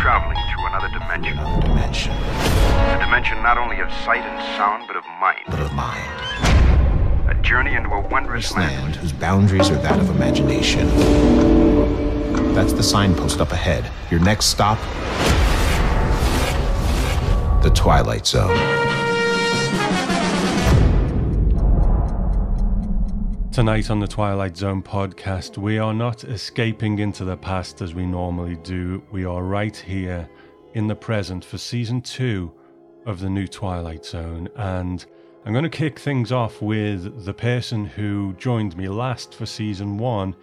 traveling through another dimension. Another dimension. A dimension not only of sight and sound, but of mind. But of mind. A journey into a wondrous This land whose boundaries are that of imagination. That's the signpost up ahead. Your next stop the Twilight Zone. Tonight on the Twilight Zone podcast, we are not escaping into the past as we normally do. We are right here in the present for season two of the new Twilight Zone. And I'm going to kick things off with the person who joined me last for season one,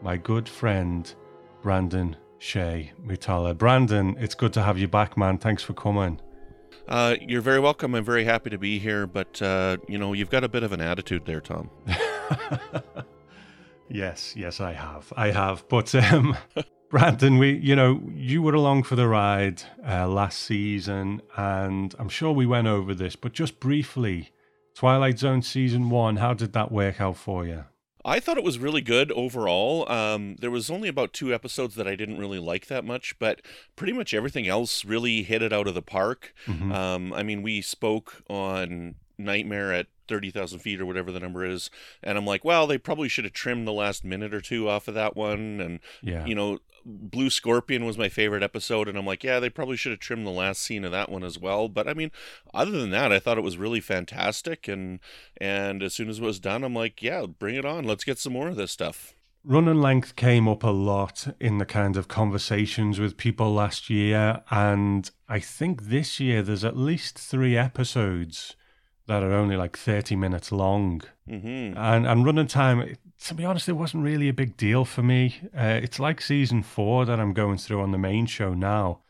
my good friend, Brandon Shea Mutala. Brandon, it's good to have you back, man. Thanks for coming. Uh, you're very welcome. I'm very happy to be here, but uh, you know you've got a bit of an attitude there, Tom. yes, yes, I have, I have. But um, Brandon, we, you know, you were along for the ride uh, last season, and I'm sure we went over this, but just briefly, Twilight Zone season one, how did that work out for you? I thought it was really good overall. Um, there was only about two episodes that I didn't really like that much, but pretty much everything else really hit it out of the park. Mm-hmm. Um, I mean, we spoke on Nightmare at 30,000 feet or whatever the number is. And I'm like, well, they probably should have trimmed the last minute or two off of that one. And, yeah. you know, Blue Scorpion was my favorite episode, and I'm like, yeah, they probably should have trimmed the last scene of that one as well. But I mean, other than that, I thought it was really fantastic, and and as soon as it was done, I'm like, yeah, bring it on, let's get some more of this stuff. Run and length came up a lot in the kind of conversations with people last year, and I think this year there's at least three episodes that are only like 30 minutes long. Mm-hmm. And, and running time, to be honest, it wasn't really a big deal for me. Uh, it's like season four that I'm going through on the main show now.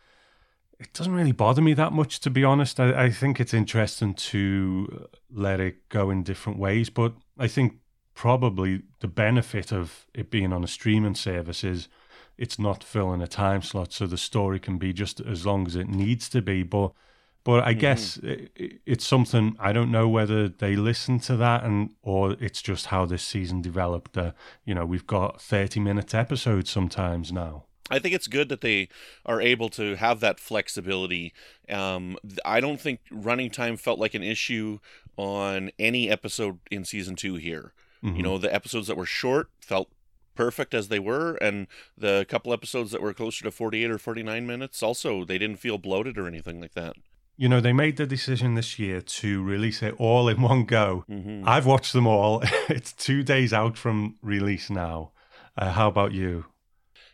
It doesn't really bother me that much, to be honest. I, I think it's interesting to let it go in different ways, but I think probably the benefit of it being on a streaming service is it's not filling a time slot, so the story can be just as long as it needs to be. But but I mm-hmm. guess it, it's something I don't know whether they listen to that and or it's just how this season developed. Uh, you know, we've got thirty minute episodes sometimes now. I think it's good that they are able to have that flexibility. Um, I don't think running time felt like an issue on any episode in season two here. Mm-hmm. You know, the episodes that were short felt perfect as they were and the couple episodes that were closer to 48 or 49 minutes also they didn't feel bloated or anything like that you know, they made the decision this year to release it all in one go. Mm-hmm. I've watched them all. it's two days out from release now. Uh, how about you?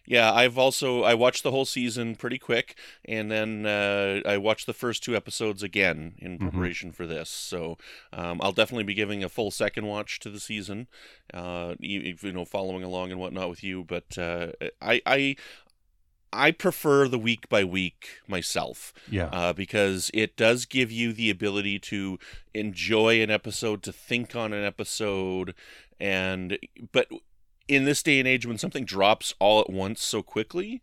Yeah, I've also I watched the whole season pretty quick, and then uh, I watched the first two episodes again in mm-hmm. preparation mm-hmm. for this. So um, I'll definitely be giving a full second watch to the season, uh, you, you, know, following along and whatnot with you. But uh, I, I I prefer the week by week myself. Yeah. Uh, because it does give you the ability to enjoy an episode, to think on an episode, and but in this day and age when something drops all at once so quickly,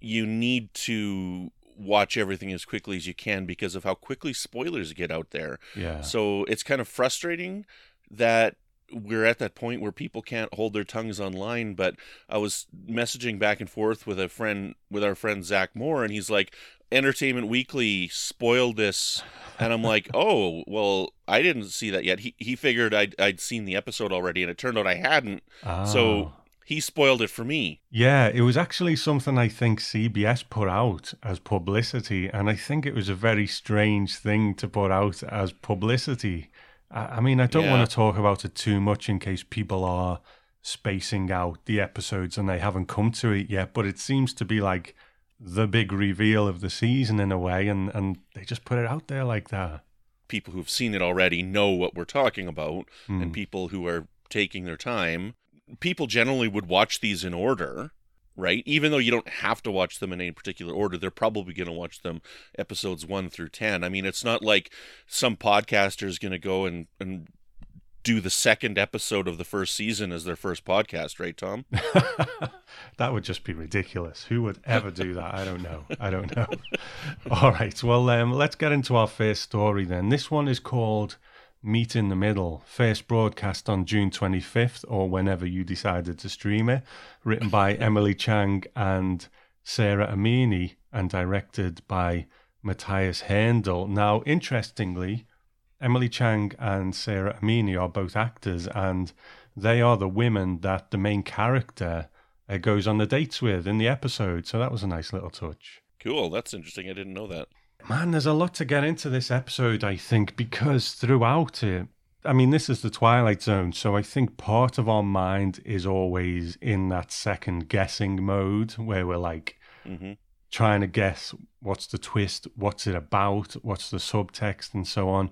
you need to watch everything as quickly as you can because of how quickly spoilers get out there. Yeah. So it's kind of frustrating that we're at that point where people can't hold their tongues online. But I was messaging back and forth with a friend, with our friend Zach Moore, and he's like, Entertainment Weekly spoiled this. And I'm like, oh, well, I didn't see that yet. He, he figured I'd, I'd seen the episode already, and it turned out I hadn't. Oh. So ah. he spoiled it for me. Yeah, it was actually something I think CBS put out as publicity, and I think it was a very strange thing to put out as publicity. I mean, I don't yeah. want to talk about it too much in case people are spacing out the episodes and they haven't come to it yet, but it seems to be like the big reveal of the season in a way, and, and they just put it out there like that. People who've seen it already know what we're talking about, mm. and hmm. people who are taking their time. People generally would watch these in order right? Even though you don't have to watch them in any particular order, they're probably going to watch them episodes 1 through 10. I mean, it's not like some podcaster is going to go and, and do the second episode of the first season as their first podcast, right, Tom? that would just be ridiculous. Who would ever do that? I don't know. I don't know. All right. Well, um, let's get into our first story then. This one is called Meet in the Middle, first broadcast on June 25th or whenever you decided to stream it, written by Emily Chang and Sara Amini, and directed by Mathias Herndl. Now, interestingly, Emily Chang and Sara Amini are both actors, and they are the women that the main character uh, goes on the dates with in the episode. So that was a nice little touch. Cool. That's interesting. I didn't know that. Man, there's a lot to get into this episode, I think, because throughout it, I mean, this is the Twilight Zone, so I think part of our mind is always in that second guessing mode where we're like hmm trying to guess what's the twist, what's it about, what's the subtext, and so on.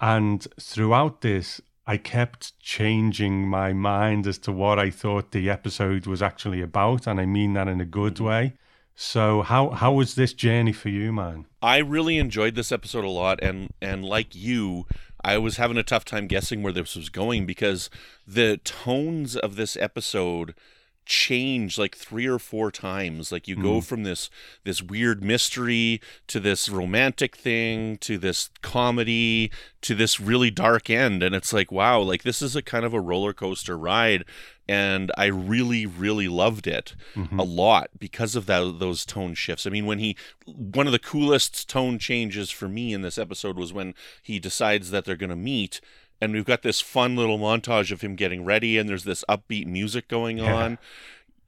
And throughout this, I kept changing my mind as to what I thought the episode was actually about, and I mean that in a good way. So, how how was this journey for you, man? I really enjoyed this episode a lot, and and like you, I was having a tough time guessing where this was going because the tones of this episode change like three or four times like you go hmm. from this this weird mystery to this romantic thing to this comedy to this really dark end and it's like wow like this is a kind of a roller coaster ride and i really really loved it mm-hmm. a lot because of that those tone shifts. I mean when he one of the coolest tone changes for me in this episode was when he decides that they're going to meet and we've got this fun little montage of him getting ready and there's this upbeat music going Yeah. on.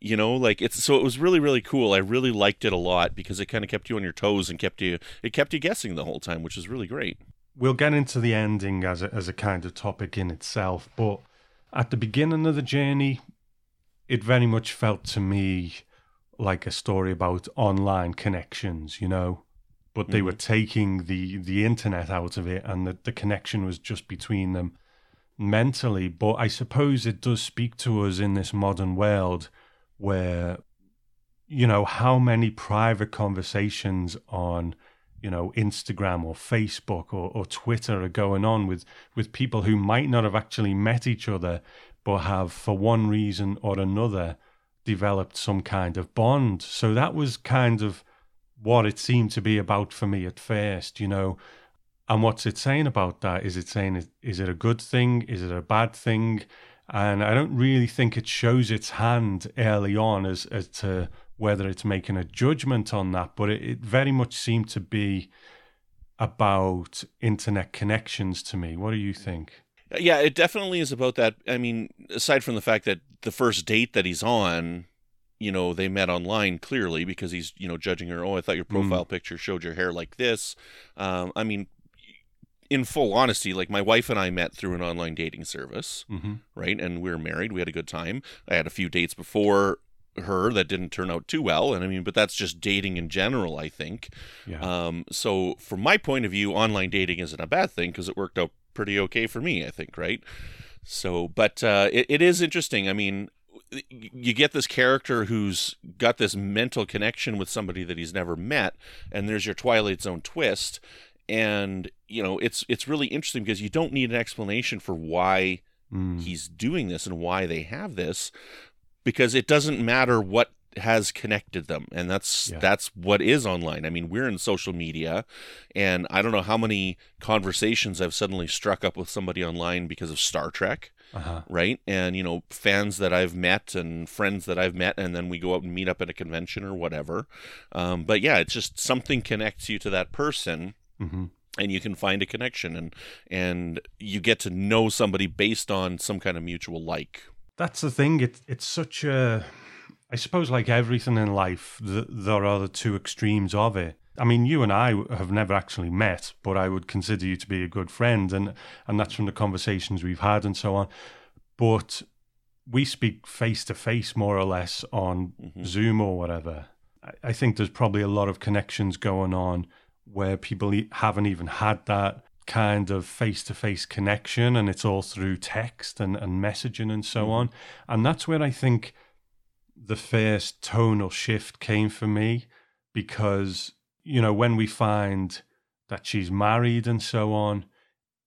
You know like it's so it was really really cool. I really liked it a lot because it kind of kept you on your toes and kept you it kept you guessing the whole time which is really great. We'll get into the ending as a, as a kind of topic in itself, but at the beginning of the journey, it very much felt to me like a story about online connections, you know. But they were mm-hmm. taking the the internet out of it, and the, the connection was just between them mentally. But I suppose it does speak to us in this modern world where, you know, how many private conversations on you know Instagram or Facebook or, or Twitter are going on with with people who might not have actually met each other but have for one reason or another developed some kind of bond. So that was kind of what it seemed to be about for me at first you know. And what's it saying about that? Is it saying is, it a good thing? Is it a bad thing? And i don't really think it shows its hand early on as as to whether it's making a judgment on that but it, it very much seemed to be about internet connections to me what do you think yeah it definitely is about that i mean aside from the fact that the first date that he's on you know they met online clearly because he's you know judging her oh i thought your profile picture showed your hair like this um, i mean in full honesty like my wife and i met through an online dating service mm-hmm. right? And we were married. We had a good time. I had a few dates before her that didn't turn out too well. And I mean, but that's just dating in general, I think. yeah Um, so from my point of view, online dating isn't a bad thing because it worked out pretty okay for me, I think, right? So, but uh, it, it is interesting. I mean, you get this character who's got this mental connection with somebody that he's never met, and there's your Twilight Zone twist, and you know it's it's really interesting because you don't need an explanation for why Mm. he's doing this and why they have this because it doesn't matter what has connected them and that's Yeah. that's what is online. I mean we're in social media and i don't know how many conversations i've suddenly struck up with somebody online because of star trek uh-huh. right? And you know fans that i've met and friends that i've met and then we go out and meet up at a convention or whatever. Um, but yeah it's just something connects you to that person mm-hmm. and you can find a connection and and you get to know somebody based on some kind of mutual like That's the thing. It, it's such a. I suppose, like everything in life, th- there are the two extremes of it. I mean, you and I have never actually met, but I would consider you to be a good friend, and and that's from the conversations we've had and so on. But we speak face to face, more or less, on mm-hmm. Zoom or whatever. I, I think there's probably a lot of connections going on where people haven't even had that kind of face to face connection and it's all through text and, and messaging and so on. And that's where I think the first tonal shift came for me because, you know, when we find that she's married and so on,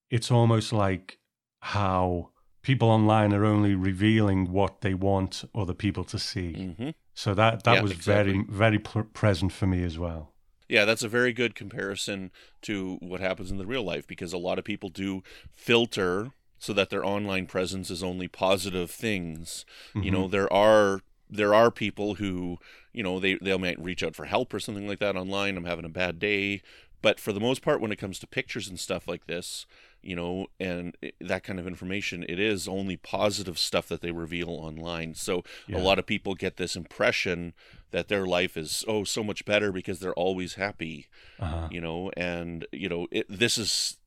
it's almost like how people online are only revealing what they want other people to see. hmm So that that Yeah, was exactly. very very pl- present for me as well. Yeah that's a very good comparison to what happens in the real life because a lot of people do filter so that their online presence is only positive things. You know mm-hmm. there are there are people who you know they they might reach out for help or something like that online i'm having a bad day. But for the most part when it comes to pictures and stuff like this you know and that kind of information it is only positive stuff that they reveal online so yeah. a lot of people get this impression that their life is oh so much better because they're always happy uh-huh. you know and you know it, this is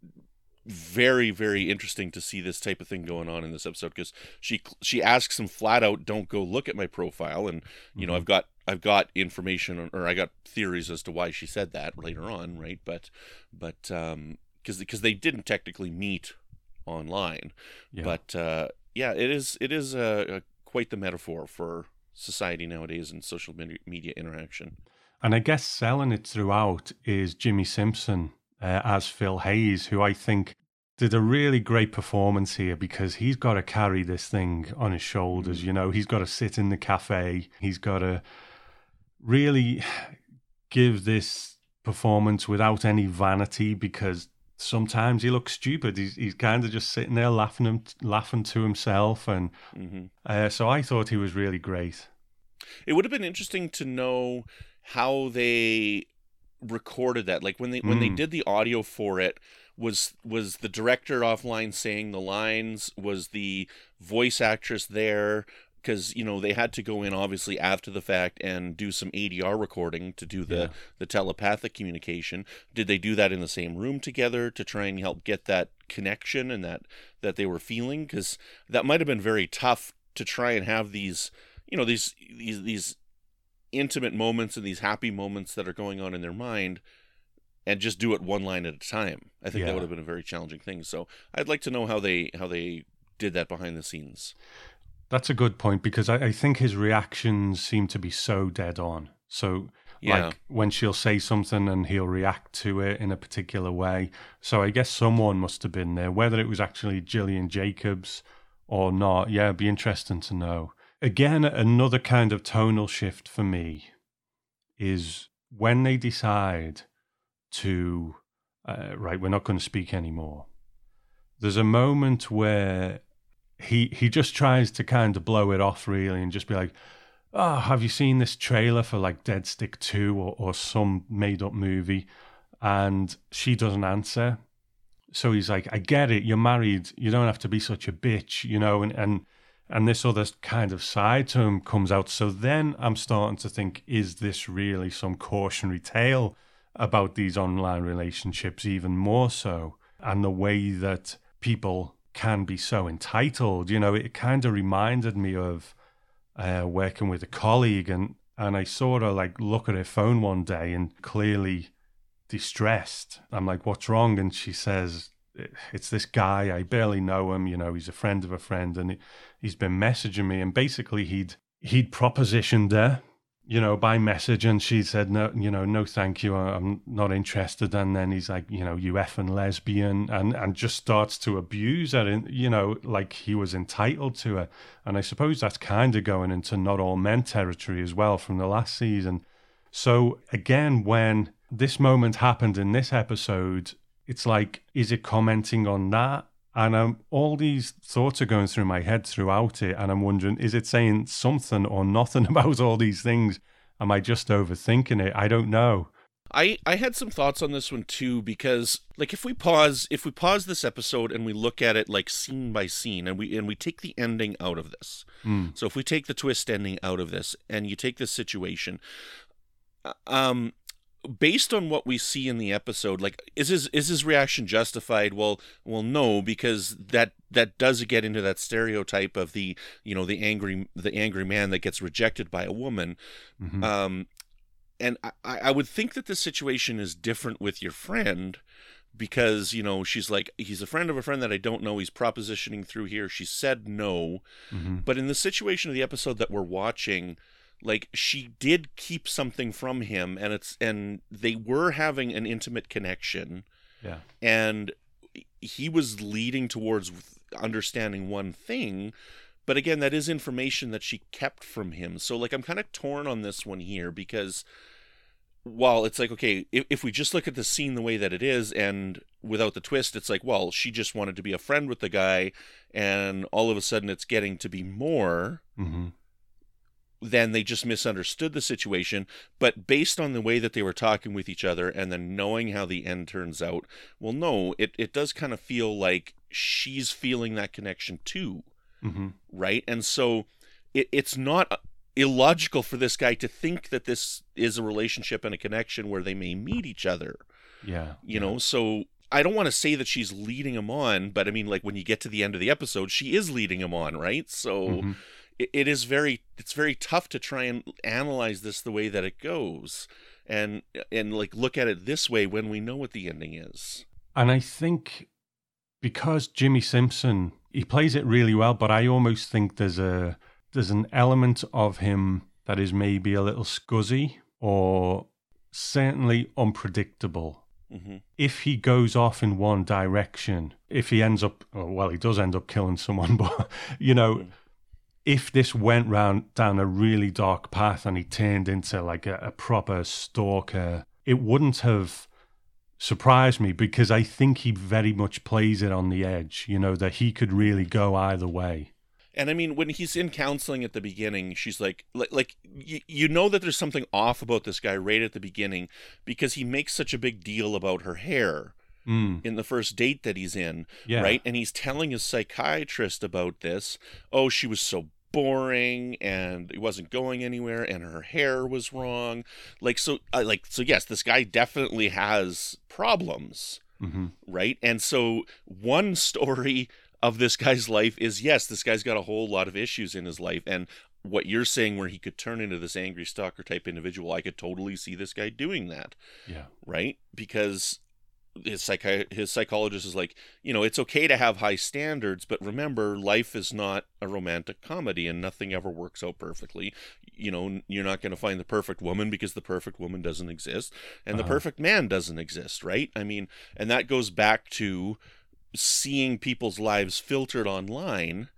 very very interesting to see this type of thing going on in this episode because she she asks him flat out don't go look at my profile and you mm-hmm. know i've got i've got information or i got theories as to why she said that later on right but but um because because they didn't technically meet online yeah. but uh yeah it is it is uh, quite the metaphor for society nowadays and social media interaction and i guess selling it throughout is jimmi simpson uh, as Phil Hayes, who I think did a really great performance here because he's got to carry this thing on his shoulders. Mm. You know, he's got to sit in the cafe, he's got to really give this performance without any vanity because sometimes he looks stupid. He's he's kind of just sitting there laughing him, laughing to himself, and mm-hmm. uh, so I thought he was really great. It would have been interesting to know how they recorded that like when they mm. when they hmm. did the audio for it was was the director offline saying the lines was the voice actress there because you know they had to go in obviously after the fact and do some ADR recording to do the yeah. the telepathic communication. Did they do that in the same room together to try and help get that connection and that that they were feeling? Because that might have been very tough to try and have these you know these these these intimate moments and these happy moments that are going on in their mind and just do it one line at a time. I think yeah. that would have been a very challenging thing. So I'd like to know how they how they did that behind the scenes. That's a good point because I, I think his reactions seem to be so dead on. So yeah. like when she'll say something and he'll react to it in a particular way. So I guess someone must have been there, whether it was actually Gillian Jacobs or not. Yeah, it'd be interesting to know again, another kind of tonal shift for me is when they decide to, uh, right, we're not going to speak anymore. There's a moment where he he just tries to kind of blow it off really and just be like, oh, have you seen this trailer for like Dead Stick 2 or, or some made up movie? And she doesn't answer. So he's like, I get it. You're married. You don't have to be such a bitch, you know, and, and and this other kind of side to him comes out. So then I'm starting to think, is this really some cautionary tale about these online relationships, even more so, and the way that people can be so entitled? You know, it kind of reminded me of uh, working with a colleague, and and I sort of like look at her phone one day and clearly distressed. I'm like, what's wrong? And she says, it's this guy. I barely know him. You know, he's a friend of a friend, and he's been messaging me. And basically, he'd he'd propositioned her, you know, by message, and she said, no, you know, no, thank you, I'm not interested. And then he's like, you know, you effing lesbian, and and just starts to abuse her, in, you know, like he was entitled to her. And I suppose that's kind of going into not all men territory as well from the last season. So again, when this moment happened in this episode, it's like, is it commenting on that? And um, all these thoughts are going through my head throughout it. And I'm wondering, is it saying something or nothing about all these things? Am I just overthinking it? I don't know. I, I had some thoughts on this one too because like if we pause if we pause this episode and we look at it like scene by scene and we and we take the ending out of this. Mm. So if we take the twist ending out of this and you take this situation uh, um based on what we see in the episode like is his is his reaction justified? Well well no because that that does get into that stereotype of the you know the angry the angry man that gets rejected by a woman. Mm-hmm. um and I, I would think that the situation is different with your friend because you know she's like he's a friend of a friend that I don't know. He's propositioning through here. She said no. Mm-hmm. but in the situation of the episode that we're watching like she did keep something from him and it's and they were having an intimate connection. Yeah. And he was leading towards understanding one thing but again that is information that she kept from him. So like i'm kind of torn on this one here because while it's like okay if, if we just look at the scene the way that it is and without the twist it's like well she just wanted to be a friend with the guy and all of a sudden it's getting to be more. Mm-hmm then they just misunderstood the situation. But based on the way that they were talking with each other and then knowing how the end turns out, well, no, it, it does kind of feel like she's feeling that connection too. Mm-hmm. Right. And so it, it's not illogical for this guy to think that this is a relationship and a connection where they may meet each other. Yeah. You know, so I don't want to say that she's leading him on, but I mean, like when you get to the end of the episode, she is leading him on, right? So Mhm. It, it is very, it's very tough to try and analyze this the way that it goes, and and like look at it this way when we know what the ending is. And I think because Jimmi Simpson, he plays it really well, but I almost think there's a there's an element of him that is maybe a little scuzzy or certainly unpredictable. hmm If he goes off in one direction, if he ends up, well, he does end up killing someone, but you know, if this went round down a really dark path and he turned into like a, a proper stalker, it wouldn't have surprised me because I think he very much plays it on the edge, you know, that he could really go either way. And I mean, when he's in counseling at the beginning, she's like, like, like you know that there's something off about this guy right at the beginning because he makes such a big deal about her hair Mm, in the first date that he's in, yeah. right? And he's telling his psychiatrist about this. Oh, she was so boring and it wasn't going anywhere and her hair was wrong. Like so uh, like so yes, this guy definitely has problems, hmm right? And so one story of this guy's life is yes, this guy's got a whole lot of issues in his life and what you're saying where he could turn into this angry stalker type individual, I could totally see this guy doing that Yeah. right? Because his psychi- his psychologist is like, you know, it's okay to have high standards, but remember, life is not a romantic comedy, and nothing ever works out perfectly. You know, you're not going to find the perfect woman because the perfect woman doesn't exist, and the Uh-huh. perfect man doesn't exist, right? I mean, and that goes back to seeing people's lives filtered online.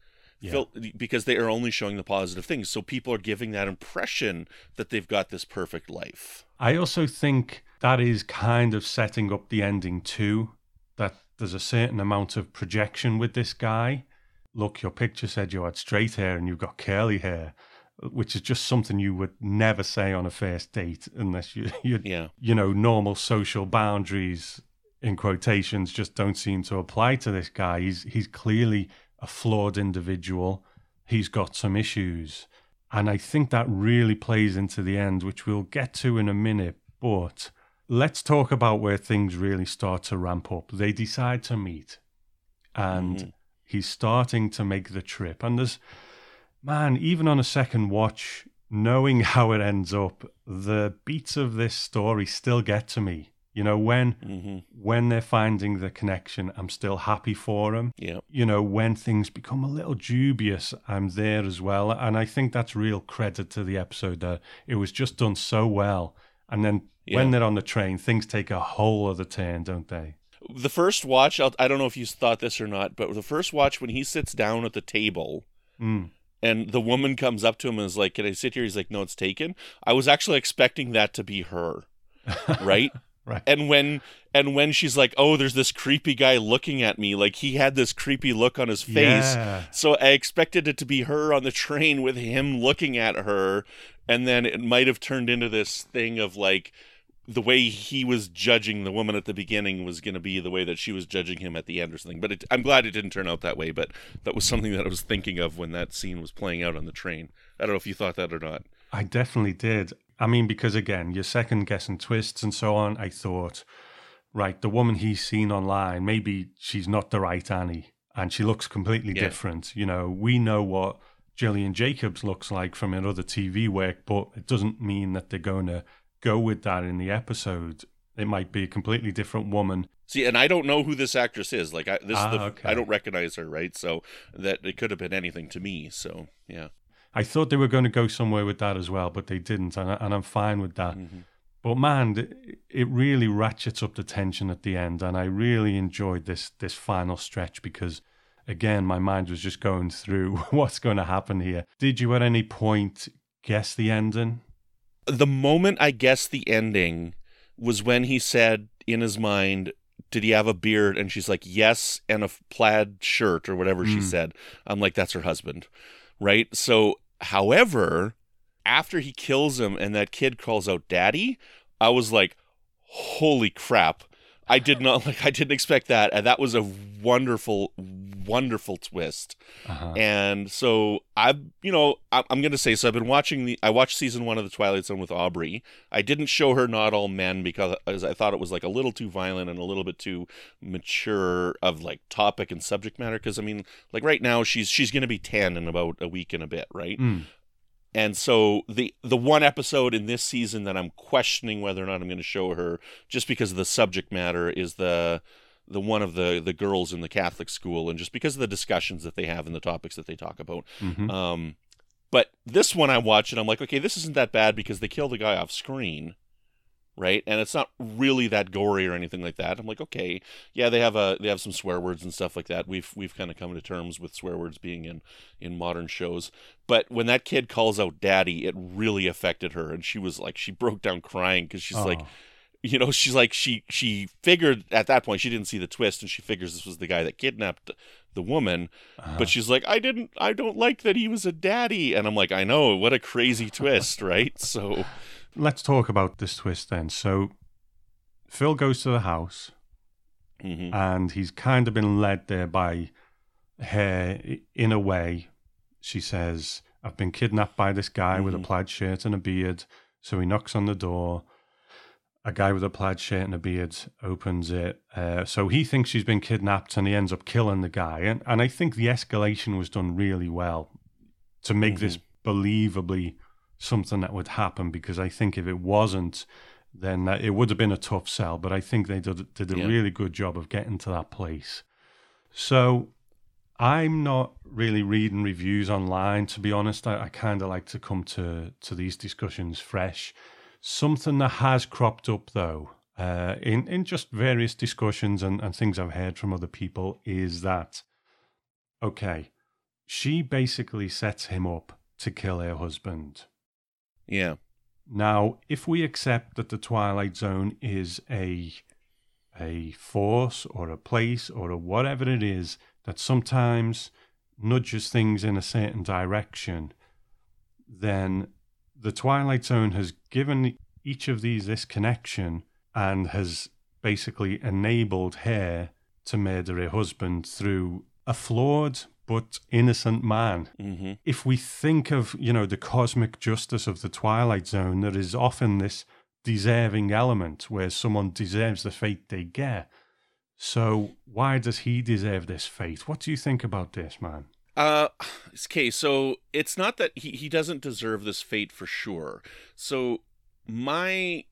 Yeah. Fil- because they are only showing the positive things. So people are giving that impression that they've got this perfect life. I also think that is kind of setting up the ending too. That there's a certain amount of projection with this guy. Look, your picture said you had straight hair and you've got curly hair, which is just something you would never say on a first date unless you you Yeah. you know normal social boundaries in quotations just don't seem to apply to this guy. He's he's clearly a flawed individual. He's got some issues. And I think that really plays into the end, which we'll get to in a minute. But let's talk about where things really start to ramp up. They decide to meet, and Mhm. he's starting to make the trip. And there's, man, even on a second watch, knowing how it ends up, the beats of this story still get to me. You know, when hmm when they're finding the connection, I'm still happy for them Yeah. you know, when things become a little dubious, I'm there as well. And I think that's real credit to the episode that it was just done so well. And then when they're on the train, things take a whole other turn, don't they? The first watch, I'll, I don't know if you thought this or not, but the first watch when he sits down at the table Mm. and the woman comes up to him and is like, "Can I sit here?" He's like, "No, it's taken." I was actually expecting that to be her, right? Right. And when and when she's like, "Oh, there's this creepy guy looking at me," like he had this creepy look on his face. Yeah. So I expected it to be her on the train with him looking at her, and then it might have turned into this thing of like the way he was judging the woman at the beginning was going to be the way that she was judging him at the end or something. But it, I'm glad it didn't turn out that way. But that was something that I was thinking of when that scene was playing out on the train. I don't know if you thought that or not. I definitely did. I mean, because again, you're second guessing twists and so on. I thought, right, the woman he's seen online, maybe she's not the right Annie and she looks completely Yeah. different. You know, we know what Gillian Jacobs looks like from her other TV work, but it doesn't mean that they're going to go with that in the episode. It might be a completely different woman. See, and I don't know who this actress is. Like, I this Ah, is the, okay. I don't recognize her, right? So that it could have been anything to me. So yeah. I thought they were going to go somewhere with that as well, but they didn't, and, I, and I'm fine with that. Mhm. But man, it really ratchets up the tension at the end, and I really enjoyed this this final stretch because, again, my mind was just going through what's going to happen here. Did you at any point guess the ending? the moment I guessed the ending was when he said in his mind, Did he have a beard? And she's like, Yes, and a plaid shirt or whatever she Mm. said. I'm like, That's her husband. Right. So, however, after he kills him and that kid calls out daddy, I was like, holy crap. I did not like I didn't expect that and that was a wonderful wonderful twist. Uh-huh. And so I you know I, I'm going to say so I've been watching the I watched season 1 of the Twilight Zone with Aubrey. I didn't show her Not All Men because as I thought it was like a little too violent and a little bit too mature of like topic and subject matter because I mean like right now she's she's going to be 10 in about a week and a bit, right? Mm. And so the the one episode in this season that I'm questioning whether or not I'm going to show her just because of the subject matter is the the one of the the girls in the Catholic school and just because of the discussions that they have and the topics that they talk about. Mhm. Um but this one I watch and I'm like, okay, this isn't that bad because they kill the guy off screen. Right? And it's not really that gory or anything like that. I'm like, okay, yeah, they have a they have some swear words and stuff like that. We've we've kind of come to terms with swear words being in in modern shows. But when that kid calls out daddy, it really affected her and she was like she broke down crying cuz she's like Oh. you know she's like she she figured at that point she didn't see the twist and she figures this was the guy that kidnapped the woman Uh-huh. but she's like i didn't i don't like that he was a daddy and i'm like i know what a crazy twist right so Let's talk about this twist then. So Phil goes to the house mhm. and he's kind of been led there by her in a way. She says, I've been kidnapped by this guy with a Mhm. plaid shirt and a beard. So he knocks on the door. A guy with a plaid shirt and a beard opens it. Uh, so he thinks she's been kidnapped and he ends up killing the guy. And, and I think the escalation was done really well to make this believably something that would happen because I think if it wasn't, then uh, it would have been a tough sell. But I think they did, did a Yeah. really good job of getting to that place. So I'm not really reading reviews online, to be honest. I, I kind of like to come to, to these discussions fresh. Something that has cropped up, though, uh, in, in just various discussions and, and things I've heard from other people, is that, okay, she basically sets him up to kill her husband. Yeah. Now, if we accept that the Twilight Zone is a a force or a place or a whatever it is that sometimes nudges things in a certain direction, then the Twilight Zone has given each of these this connection and has basically enabled her to murder her husband through a flawed but innocent man. Hmm if we think of you know the cosmic justice of the twilight zone there is often this deserving element where someone deserves the fate they get. So why does he deserve this fate? What do you think about this man? Uh, okay, so it's not that he, he doesn't deserve this fate for sure. So my,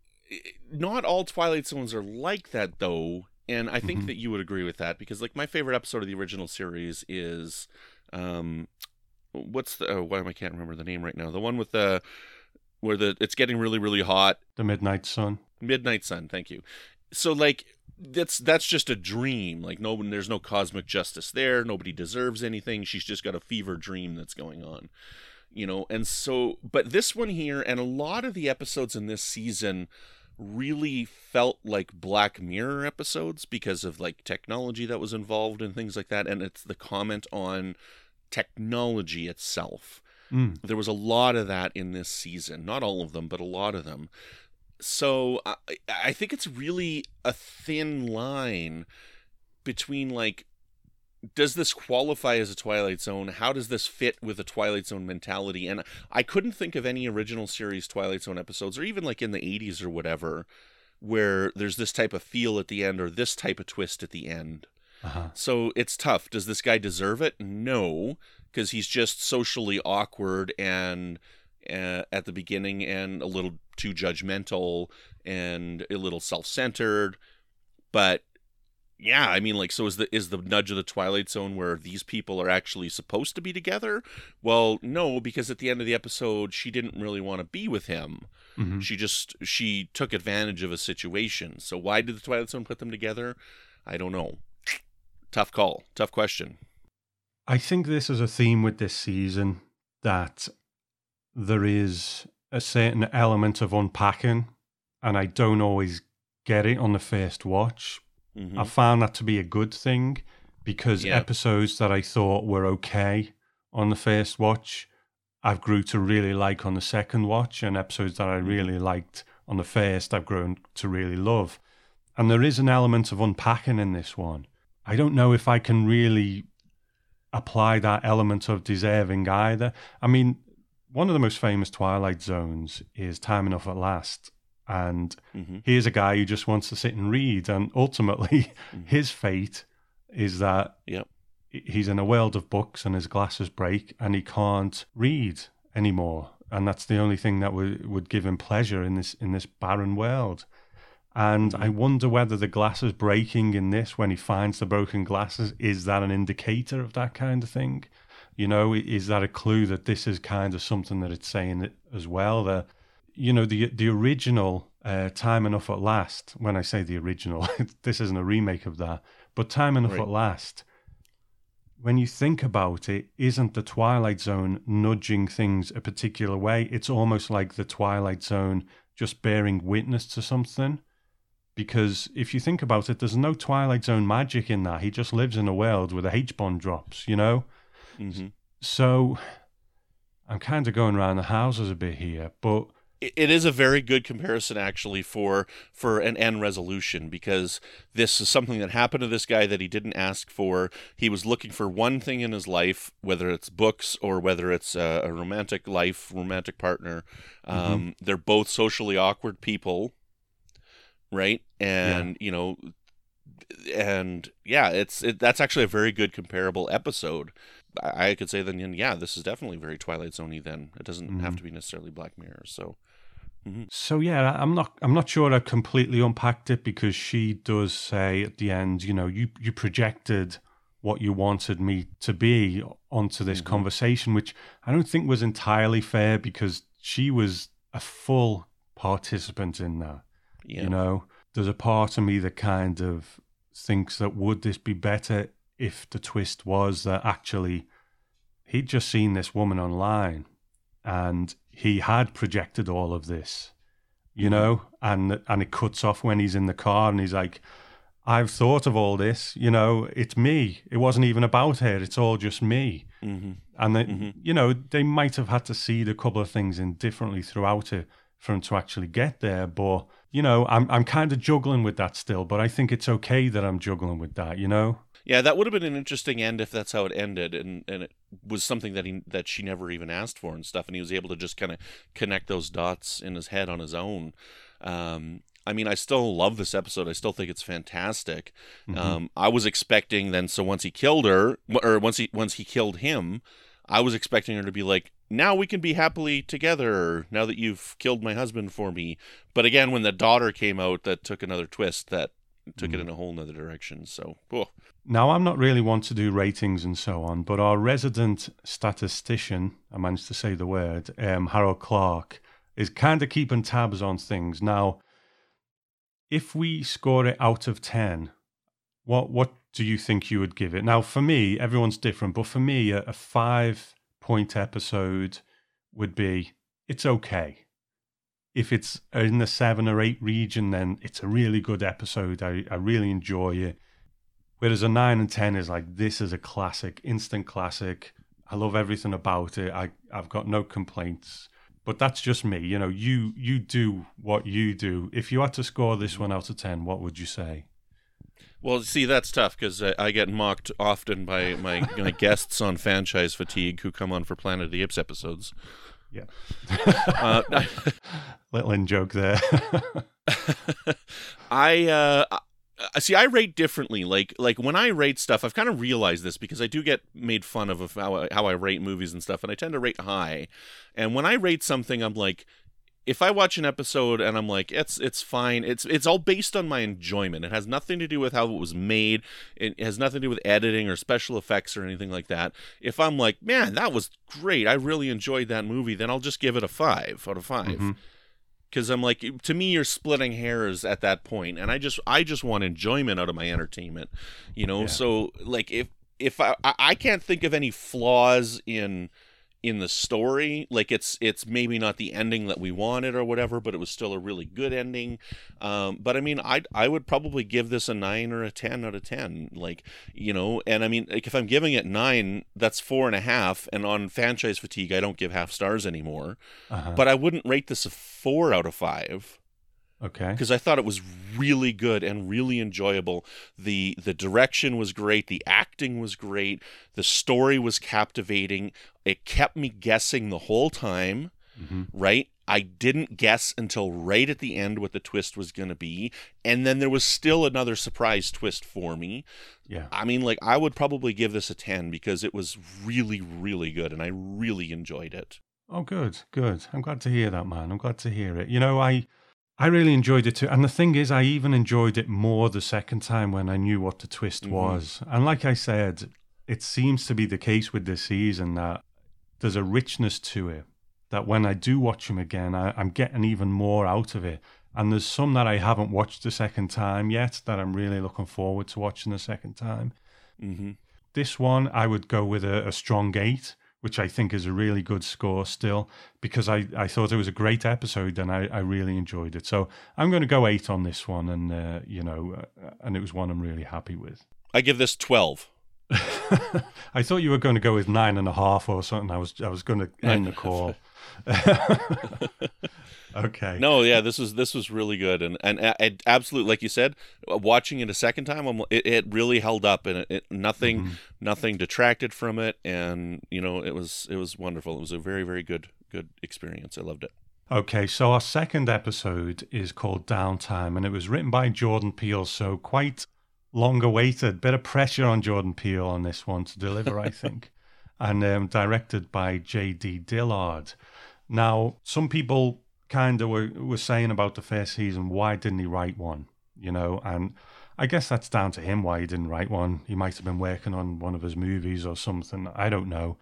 not all Twilight Zones are like that though, and I think Mhm. that you would agree with that because like my favorite episode of the original series is, um, what's the oh, why am I can't remember the name right now? The one with the where the it's getting really really hot. the midnight sun Midnight Sun, thank you. So like that's that's just a dream. Like no there's no cosmic justice there. Nobody deserves anything. She's just got a fever dream that's going on. You know, and so but this one here and a lot of the episodes in this season really felt like Black Mirror episodes because of like technology that was involved and things like that and it's the comment on technology itself. Mm. there was a lot of that in this season. Not all of them but a lot of them. So i, I think it's really a thin line between like does this qualify as a twilight zone how does this fit with a twilight zone mentality and i couldn't think of any original series twilight zone episodes or even like in the 80s or whatever where there's this type of feel at the end or this type of twist at the end uh-huh. so it's tough. Does this guy deserve it? No, because he's just socially awkward and uh, at the beginning and a little too judgmental and a little self-centered. But yeah, I mean, like, so is the is the nudge of the Twilight Zone where these people are actually supposed to be together? Well, no, because at the end of the episode, she didn't really want to be with him. Mhm. She just she took advantage of a situation. So why did the Twilight Zone put them together? I don't know. Tough call. Tough question. I think this is a theme with this season that there is a certain element of unpacking, and I don't always get it on the first watch. Mhm. I found that to be a good thing because Yeah. episodes that I thought were okay on the first watch I've grew to really like on the second watch, and episodes that I really liked on the first, I've grown to really love. And there is an element of unpacking in this one. I don't know if I can really apply that element of deserving either. I mean, one of the most famous Twilight Zones is Time Enough at Last. And Mm-hmm. here's a guy who just wants to sit and read. And ultimately, his fate is that Yep. he's in a world of books and his glasses break and he can't read anymore. And that's the only thing that would, would give him pleasure in this in this barren world. And I wonder whether the glasses breaking in this, when he finds the broken glasses, is that an indicator of that kind of thing? You know, is that a clue that this is kind of something that it's saying as well? That you know, the the original uh, Time Enough at Last. When I say the original, this isn't a remake of that, but Time Enough Right. at Last. When you think about it, isn't the Twilight Zone nudging things a particular way? It's almost like the Twilight Zone just bearing witness to something. Because if you think about it, there's no Twilight Zone magic in that. He just lives in a world where the H bomb drops, you know? hmm So I'm kind of going around the houses a bit here, but it is a very good comparison actually for for an end resolution because this is something that happened to this guy that he didn't ask for. He was looking for one thing in his life whether it's books or whether it's a, a romantic life romantic partner. Um, they're both socially awkward people right? And you know and yeah it's it, that's actually a very good comparable episode I, could say then yeah this is definitely very twilight zoney then it doesn't have to be necessarily black mirror so mm-hmm. So yeah, I'm not I'm not sure I completely unpacked it because she does say at the end, you know, you you projected what you wanted me to be onto this conversation, which I don't think was entirely fair because she was a full participant in that. yeah You know, there's a part of me that kind of thinks that would this be better if the twist was that actually he'd just seen this woman online and he had projected all of this, you know, and and it cuts off when he's in the car and he's like, I've thought of all this, you know, it's me. It wasn't even about her. It's all just me. hmm And they, you know, they might have had to seed a couple of things in differently throughout it for him to actually get there. But you know, I'm I'm kind of juggling with that still. But I think it's okay that I'm juggling with that. You know, Yeah, that would have been an interesting end if that's how it ended, and and it was something that he that she never even asked for and stuff, and he was able to just kind of connect those dots in his head on his own. Um, I mean, I still love this episode. I still think it's fantastic. Um, I was expecting then, so once he killed her, or once he once he killed him, I was expecting her to be like, "Now we can be happily together. Now that you've killed my husband for me." But again, when the daughter came out, that took another twist. That took it in a whole nother direction. So, oh. Now, I'm not really one to do ratings and so on, but our resident statistician, I managed to say the word, um, Harold Clark, is kind of keeping tabs on things. Now, if we score it out of 10, what what do you think you would give it? Now, for me, everyone's different, but for me, a, a five point episode would be it's okay. If it's in the seven or eight region, then it's a really good episode. I, I really enjoy it. Whereas a nine and ten is like this is a classic, instant classic. I love everything about it. I I've got no complaints. But that's just me. You know, you you do what you do. If you had to score this one out of ten, what would you say? Well, see, that's tough because I, I get mocked often by my, my guests on Franchise Fatigue who come on for Planet of the Apes episodes. Yeah. Uh, Little in joke there. I uh, I- see. I rate differently. Like like when I rate stuff, I've kind of realized this because I do get made fun of of how I, how I rate movies and stuff, and I tend to rate high. And when I rate something, I'm like, if I watch an episode and I'm like, it's it's fine. It's it's all based on my enjoyment. It has nothing to do with how it was made. It has nothing to do with editing or special effects or anything like that. If I'm like, man, that was great. I really enjoyed that movie. Then I'll just give it a five out of 5 mm-hmm. because I'm like to me you're splitting hairs at that point and I just I just want enjoyment out of my entertainment you know Yeah. so like if if I I can't think of any flaws in in the story like it's it's maybe not the ending that we wanted or whatever but it was still a really good ending. Um, but i mean i i would probably give this a 9 or a 10 out of 10 like you know and i mean like if i'm giving it 9 that's four and a half and on franchise fatigue i don't give half stars anymore. Uh-huh. but i wouldn't rate this a 4 out of 5 Okay. because I thought it was really good and really enjoyable. the The direction was great, the acting was great, the story was captivating. It kept me guessing the whole time. Mhm. Right, I didn't guess until right at the end what the twist was going to be, and then there was still another surprise twist for me. Yeah. I mean, like I would probably give this a ten because it was really, really good, and I really enjoyed it. Oh, good, good. I'm glad to hear that, man. I'm glad to hear it. You know, I I really enjoyed it too. And the thing is, I even enjoyed it more the second time when I knew what the twist Mhm. was. And like I said, it seems to be the case with this season that there's a richness to it that when I do watch them again, I, I'm getting even more out of it. And there's some that I haven't watched the second time yet that I'm really looking forward to watching the second time. hmm This one, I would go with a, a strong eight, which I think is a really good score still, because I, I thought it was a great episode and I, I really enjoyed it. So I'm going to go eight on this one, and uh, you know, uh, and it was one I'm really happy with. I give this twelve. I thought you were going to go with nine and a half or something. I was I was going to end the call. okay. No, yeah, this was this was really good, and and a- a- absolutely, like you said, uh, watching it a second time, I'm, it, it really held up, and it, it, nothing Mm-hmm. nothing detracted from it, and you know, it was it was wonderful. It was a very very good good experience. I loved it. Okay, so our second episode is called Downtime, and it was written by Jordan Peele, so quite long awaited. Bit of pressure on Jordan Peele on this one to deliver, I think, and um, directed by J.D. Dillard. Now, some people kind of were, were saying about the first season, why didn't he write one? You know, and I guess that's down to him why he didn't write one. He might have been working on one of his movies or something. I don't know.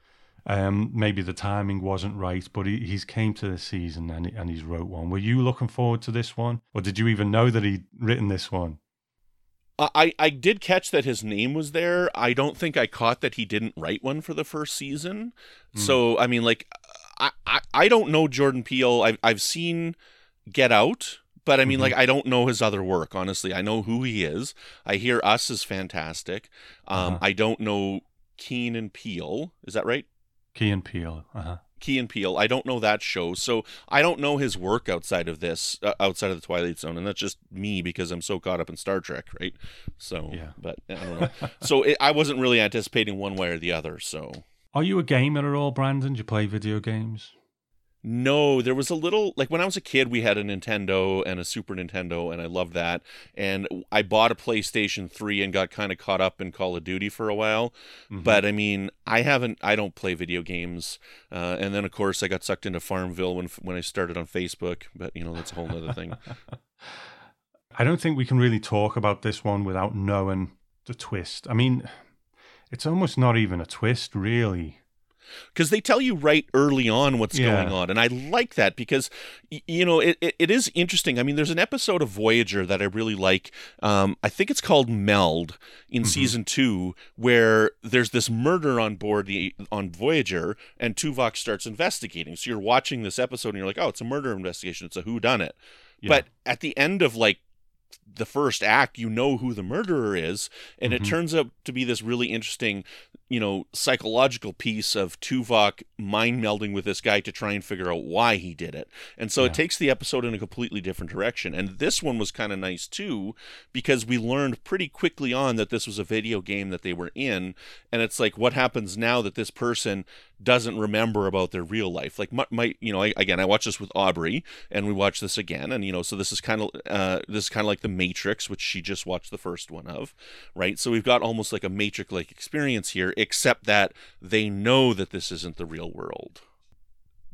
Um, maybe the timing wasn't right, but he, he's came to this season and, and he's wrote one. Were you looking forward to this one, or did you even know that he'd written this one? I, I did catch that his name was there. I don't think I caught that he didn't write one for the first season. So I mean, like, I, I, I don't know Jordan Peele. I've I've seen Get Out, but I mean, Mhm. like, I don't know his other work. Honestly, I know who he is. I hear Us is fantastic. Um, Uh-huh. I don't know Keen and Peele. Is that right? Key and Peele. Uh-huh. Key and Peele. I don't know that show, so I don't know his work outside of this, uh, outside of the Twilight Zone, and that's just me because I'm so caught up in Star Trek, right? So, Yeah. But I don't know. so it, I wasn't really anticipating one way or the other. So Are you a gamer at all, Brandon? Do you play video games? No, there was a little like when I was a kid, we had a Nintendo and a Super Nintendo, and I loved that. And I bought a PlayStation Three and got kind of caught up in Call of Duty for a while. Mhm. But I mean, I haven't. I don't play video games. Uh, and then of course I got sucked into Farmville when when I started on Facebook. But you know that's a whole other thing. I don't think we can really talk about this one without knowing the twist. I mean, it's almost not even a twist, really. Because they tell you right early on what's Yeah. going on and i like that because you know it, it, it is interesting i mean there's an episode of voyager that i really like um, i think it's called meld in season two where there's this murder on board the on voyager and tuvok starts investigating so you're watching this episode and you're like oh it's a murder investigation it's a who done it Yeah. but at the end of like the first act, you know who the murderer is, and it Mhm. turns out to be this really interesting, you know, psychological piece of Tuvok mind melding with this guy to try and figure out why he did it. And so Yeah. it takes the episode in a completely different direction. And this one was kind of nice too, because we learned pretty quickly on that this was a video game that they were in, and it's like what happens now that this person doesn't remember about their real life. Like my, my you know, I, again, I watched this with Aubrey, and we watched this again, and you know, so this is kind of uh, this is kind of like the Matrix, which she just watched the first one of, right? So we've got almost like a Matrix-like experience here, except that they know that this isn't the real world.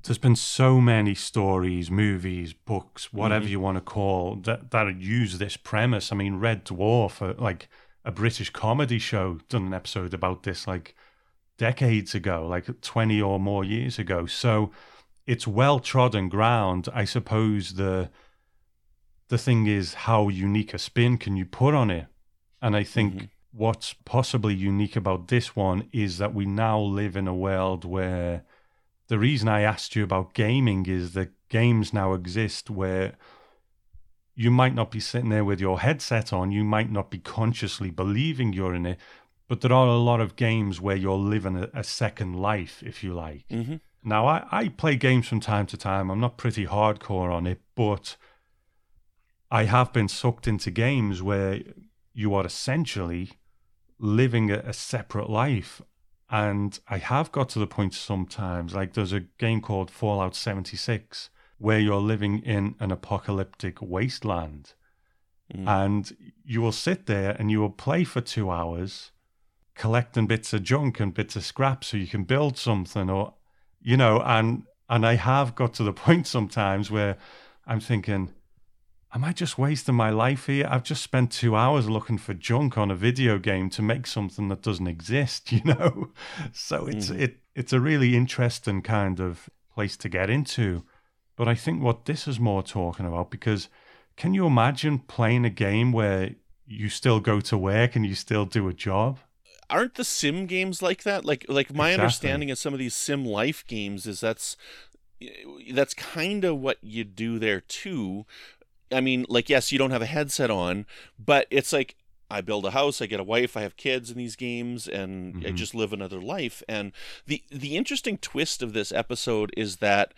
There's been so many stories, movies, books, whatever Mhm. you want to call that that use this premise. I mean, Red Dwarf, uh, like a British comedy show, done an episode about this like decades ago, like 20 or more years ago. So it's well trodden ground. I suppose the the thing is how unique a spin can you put on it? And I think Mhm. what's possibly unique about this one is that we now live in a world where the reason I asked you about gaming is that games now exist where you might not be sitting there with your headset on, you might not be consciously believing you're in it, but there are a lot of games where you're living a, a second life, if you like. Mm-hmm. Now, I, I play games from time to time. I'm not pretty hardcore on it, but I have been sucked into games where you are essentially living a, a separate life. And I have got to the point sometimes, like there's a game called Fallout 76, where you're living in an apocalyptic wasteland. Mm. And you will sit there and you will play for two hours, collecting bits of junk and bits of scrap so you can build something or you know, and and I have got to the point sometimes where I'm thinking, am I just wasting my life here? I've just spent two hours looking for junk on a video game to make something that doesn't exist, you know? So it's Mhm. it it's a really interesting kind of place to get into. But I think what this is more talking about because can you imagine playing a game where you still go to work and you still do a job? Aren't the sim games like that? Like like my Exactly. understanding of some of these sim life games is that's that's kind of what you do there too. I mean like yes you don't have a headset on but it's like i build a house i get a wife i have kids in these games and i Mhm. just live another life. And the the interesting twist of this episode is that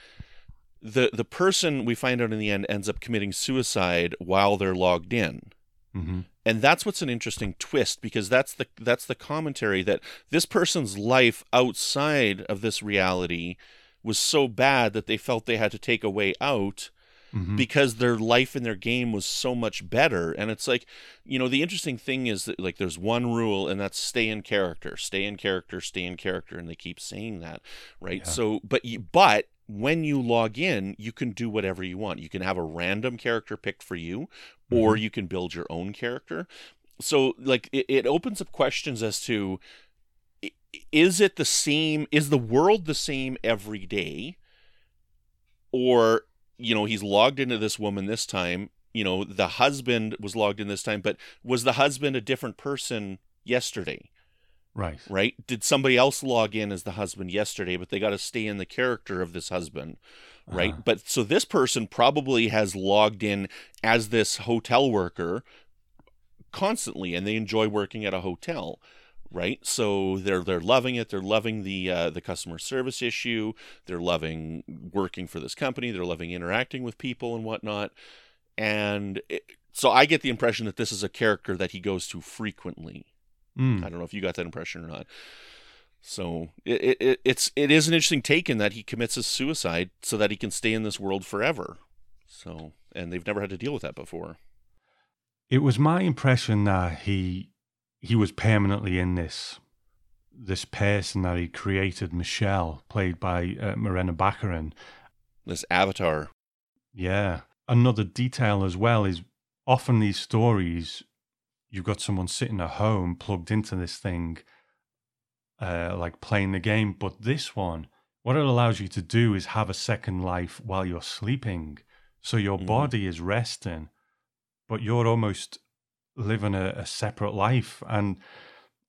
the the person we find out in the end ends up committing suicide while they're logged in. Hmm and that's what's an interesting twist because that's the that's the commentary that this person's life outside of this reality was so bad that they felt they had to take a way out hmm because their life in their game was so much better. And it's like you know the interesting thing is that like there's one rule and that's stay in character stay in character stay in character and they keep saying that right? Yeah. so but but when you log in you can do whatever you want. You can have a random character picked for you or mm-hmm. you can build your own character. So like it, it opens up questions as to is it the same is the world the same every day? Or you know he's logged into this woman this time you know the husband was logged in this time but was the husband a different person yesterday Right. right? Did somebody else log in as the husband yesterday but they got to stay in the character of this husband right? Uh-huh. but so this person probably has logged in as this hotel worker constantly and they enjoy working at a hotel right? So they're they're loving it. They're loving the uh, the customer service issue. They're loving working for this company. They're loving interacting with people and whatnot. And it, so i get the impression that this is a character that he goes to frequently Mm. I don't know if you got that impression or not. So it, it- it it's it is an interesting take in that he commits his suicide so that he can stay in this world forever. So and they've never had to deal with that before. It was my impression that he he was permanently in this this person that he created, Michelle, played by uh, Morena Baccarin. This avatar. Yeah. Another detail as well is often these stories, you've got someone sitting at home plugged into this thing, uh, like playing the game. But this one, what it allows you to do is have a second life while you're sleeping. So your Mhm. body is resting, but you're almost living a, a separate life. And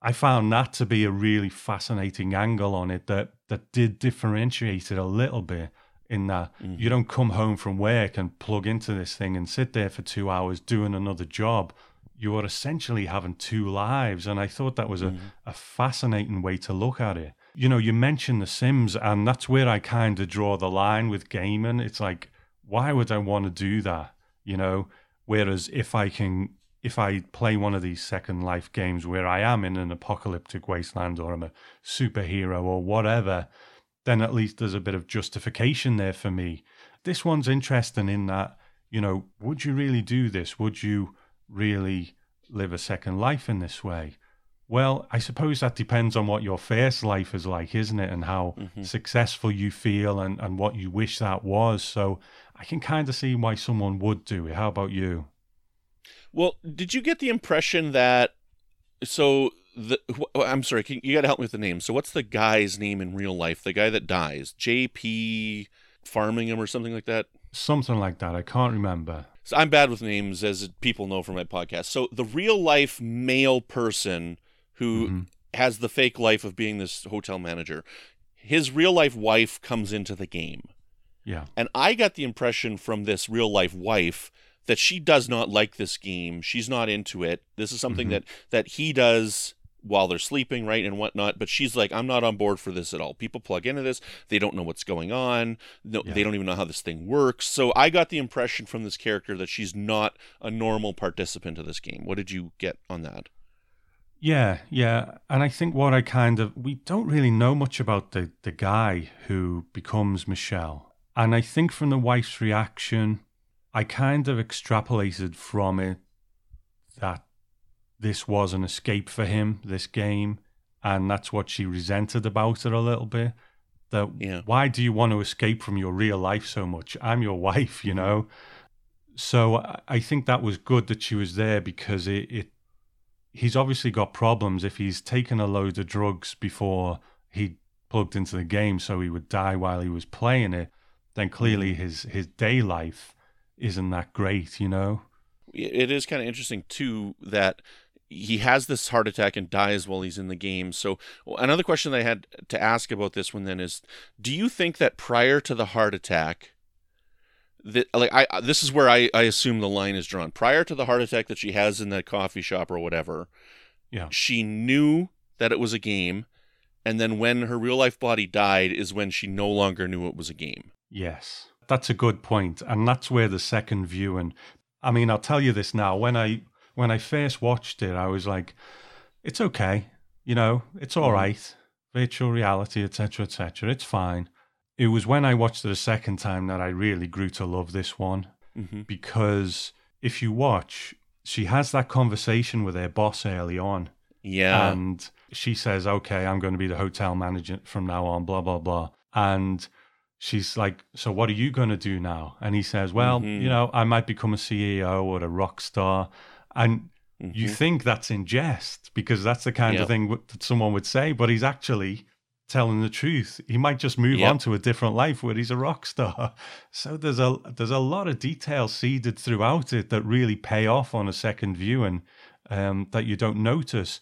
I found that to be a really fascinating angle on it that, that did differentiate it a little bit in that Mhm. you don't come home from work and plug into this thing and sit there for two hours doing another job. You are essentially having two lives. And I thought that was a, Mhm. a fascinating way to look at it. You know, you mentioned The Sims, and that's where I kind of draw the line with gaming. It's like, why would I want to do that? You know, whereas if I can, if I play one of these Second Life games where I am in an apocalyptic wasteland or I'm a superhero or whatever, then at least there's a bit of justification there for me. This one's interesting in that, you know, would you really do this? Would you really live a second life in this way? Well, I suppose that depends on what your first life is like, isn't it? And how Mhm. successful you feel and, and what you wish that was. So I can kind of see why someone would do it. How about you? Well, did you get the impression that so the I'm sorry, can, you got to help me with the name. So what's the guy's name in real life? The guy that dies, J.P. Farmingham or something like that. Something like that. I can't remember. So I'm bad with names, as people know from my podcast. So the real life male person who Mhm. has the fake life of being this hotel manager, his real life wife comes into the game. Yeah. And I got the impression from this real life wife that she does not like this game. She's not into it. This is something Mhm. that that he does while they're sleeping, right, and whatnot. But she's like, I'm not on board for this at all. People plug into this, they don't know what's going on. No, Yeah. they don't even know how this thing works. So I got the impression from this character that she's not a normal participant of this game. What did you get on that? Yeah, yeah. And I think what I kind of we don't really know much about the the guy who becomes Michelle. And I think from the wife's reaction, I kind of extrapolated from it that this was an escape for him, this game, and that's what she resented about it a little bit. That Yeah. why do you want to escape from your real life so much? I'm your wife, you know. So I- think that was good that she was there because it, it he's obviously got problems if he's taken a load of drugs before he plugged into the game so he would die while he was playing it then clearly mm-hmm. his his day life isn't that great you know it is kind of interesting too that he has this heart attack and dies while he's in the game. So another question that I had to ask about this one then is, do you think that prior to the heart attack, that like I this is where I I assume the line is drawn. Prior to the heart attack that she has in that coffee shop or whatever, yeah she knew that it was a game, and then when her real life body died is when she no longer knew it was a game. yes that's a good point and that's where the second view and i mean i'll tell you this now when i when i first watched it i was like it's okay you know it's all Mhm. virtual reality etc etc it's fine it was when i watched it a second time that i really grew to love this one Mm-hmm. because if you watch, she has that conversation with her boss early on, Yeah. and she says, "Okay, I'm going to be the hotel manager from now on." Blah blah blah, and she's like, "So what are you going to do now?" And he says, "Well, Mhm. you know, I might become a CEO or a rock star," and you Mhm. think that's in jest because that's the kind Yep. of thing w- that someone would say, but he's actually telling the truth. He might just move Yep. on to a different life where he's a rock star. So there's a there's a lot of detail seeded throughout it that really pay off on a second viewing um, that you don't notice.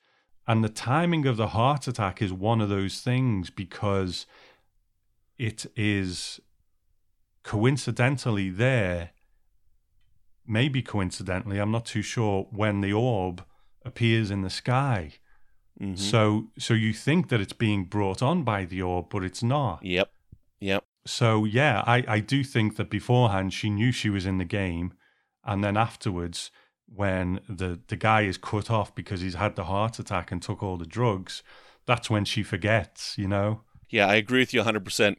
And the timing of the heart attack is one of those things because it is coincidentally there, maybe coincidentally, I'm not too sure, when the orb appears in the sky. Mhm. So so you think that it's being brought on by the orb, but it's not. Yep. Yep. So yeah, I, I do think that beforehand she knew she was in the game, and then afterwards, when the the guy is cut off because he's had the heart attack and took all the drugs, that's when she forgets. You know. Yeah, I agree with you 100%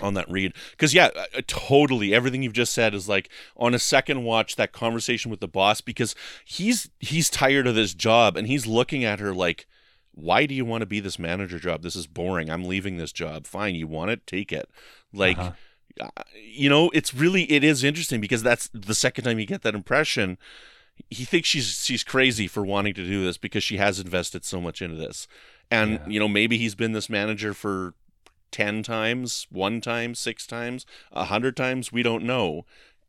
on that read. Because, yeah, uh, uh, totally. Everything you've just said is like on a second watch, that conversation with the boss, because he's he's tired of this job and he's looking at her like, why do you want to be this manager job? This is boring. I'm leaving this job. Fine. You want it? Take it. Like, Uh-huh. uh, you know, it's really, it is interesting because that's the second time you get that impression. He thinks she's she's crazy for wanting to do this because she has invested so much into this. And, Yeah. you know, maybe he's been this manager for 10 times, one time, six times, a hundred times. We don't know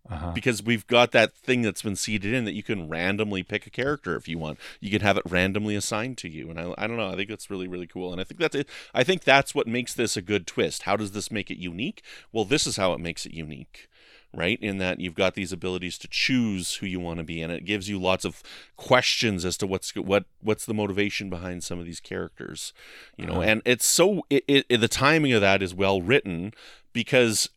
Uh-huh. because we've got that thing that's been seeded in that you can randomly pick a character if you want. You can have it randomly assigned to you. And I, I don't know. I think that's really, really cool. And I think that's it. I think that's what makes this a good twist. How does this make it unique? Well, this is how it makes it unique. Right, in that you've got these abilities to choose who you want to be, and it gives you lots of questions as to what's what what's the motivation behind some of these characters, you know. Uh-huh. And it's so it, it, the timing of that is well written because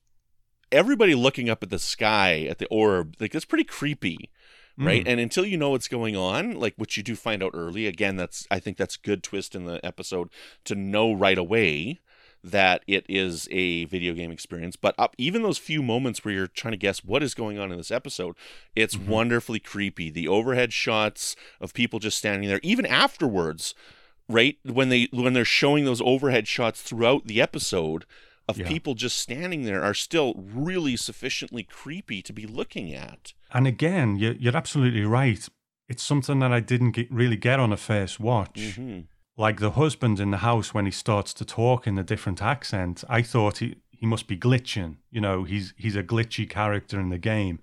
everybody looking up at the sky at the orb like that's pretty creepy right Mm. and until you know what's going on like which you do find out early again that's i think that's a good twist in the episode to know right away that it is a video game experience but up even those few moments where you're trying to guess what is going on in this episode it's Mhm. wonderfully creepy the overhead shots of people just standing there even afterwards right when they when they're showing those overhead shots throughout the episode of Yeah. people just standing there are still really sufficiently creepy to be looking at And again, you're, you're absolutely right. It's something that I didn't get, really get on a first watch. hmm Like the husband in the house when he starts to talk in a different accent, I thought he, he must be glitching. You know, he's he's a glitchy character in the game.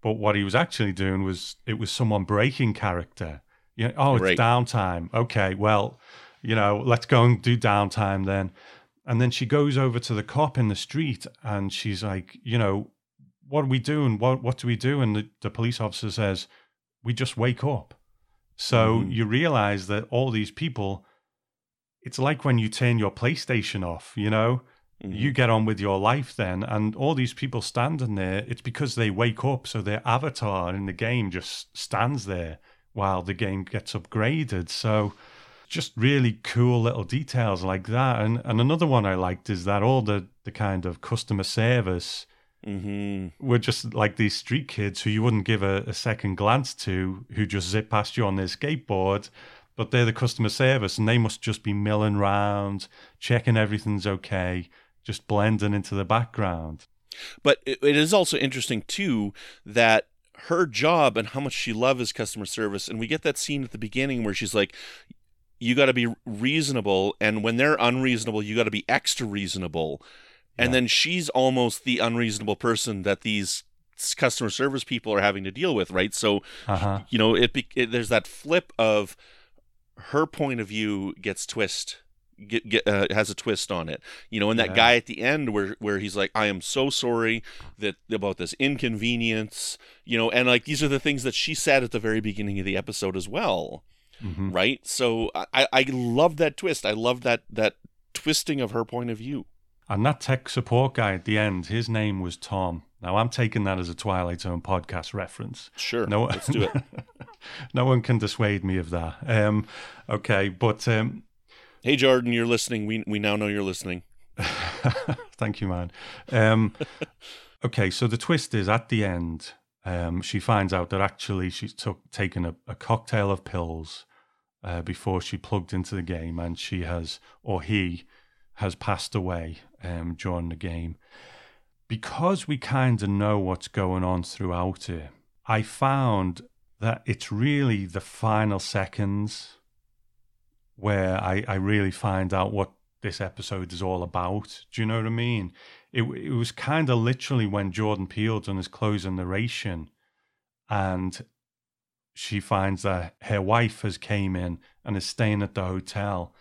But what he was actually doing was it was someone breaking character. You know, oh, it's Right. downtime. Okay, well, you know, let's go and do downtime then. And then she goes over to the cop in the street and she's like, you know, what are we doing? What what do we do? And the, the police officer says, we just wake up. So Mhm. you realize that all these people, it's like when you turn your PlayStation off, you know, Mhm. you get on with your life then. And all these people standing there, it's because they wake up. So their avatar in the game just stands there while the game gets upgraded. So just really cool little details like that. And and another one I liked is that all the, the kind of customer service Mhm. were just like these street kids who you wouldn't give a, a second glance to, who just zip past you on their skateboard. But they're the customer service, and they must just be milling round, checking everything's okay, just blending into the background. But it, is also interesting too that her job and how much she loves customer service, and we get that scene at the beginning where she's like, "You got to be reasonable," and when they're unreasonable, you got to be extra reasonable. And then she's almost the unreasonable person that these customer service people are having to deal with, right? So Uh huh. you know, it, it there's that flip of her point of view gets twist get, get uh, has a twist on it. You know, and that Yeah. guy at the end where where he's like, "I am so sorry that about this inconvenience." You know, and like these are the things that she said at the very beginning of the episode as well, hmm right? So I I love that twist. I love that that twisting of her point of view. And that tech support guy at the end, his name was Tom. Now I'm taking that as a Twilight Zone podcast reference. Sure, No, let's do it. no one can dissuade me of that. Um, okay, but um, hey, Jordan, you're listening. We we now know you're listening. Thank you, man. Um, okay, so the twist is at the end, um, she finds out that actually she's took taken a, a cocktail of pills uh, before she plugged into the game, and she has, or he has passed away um, during the game. Because we kind of know what's going on throughout it, I found that it's really the final seconds where I, I really find out what this episode is all about. Do you know what I mean? It it was kind of literally when Jordan Peele done his closing narration, and she finds that her wife has came in and is staying at the hotel.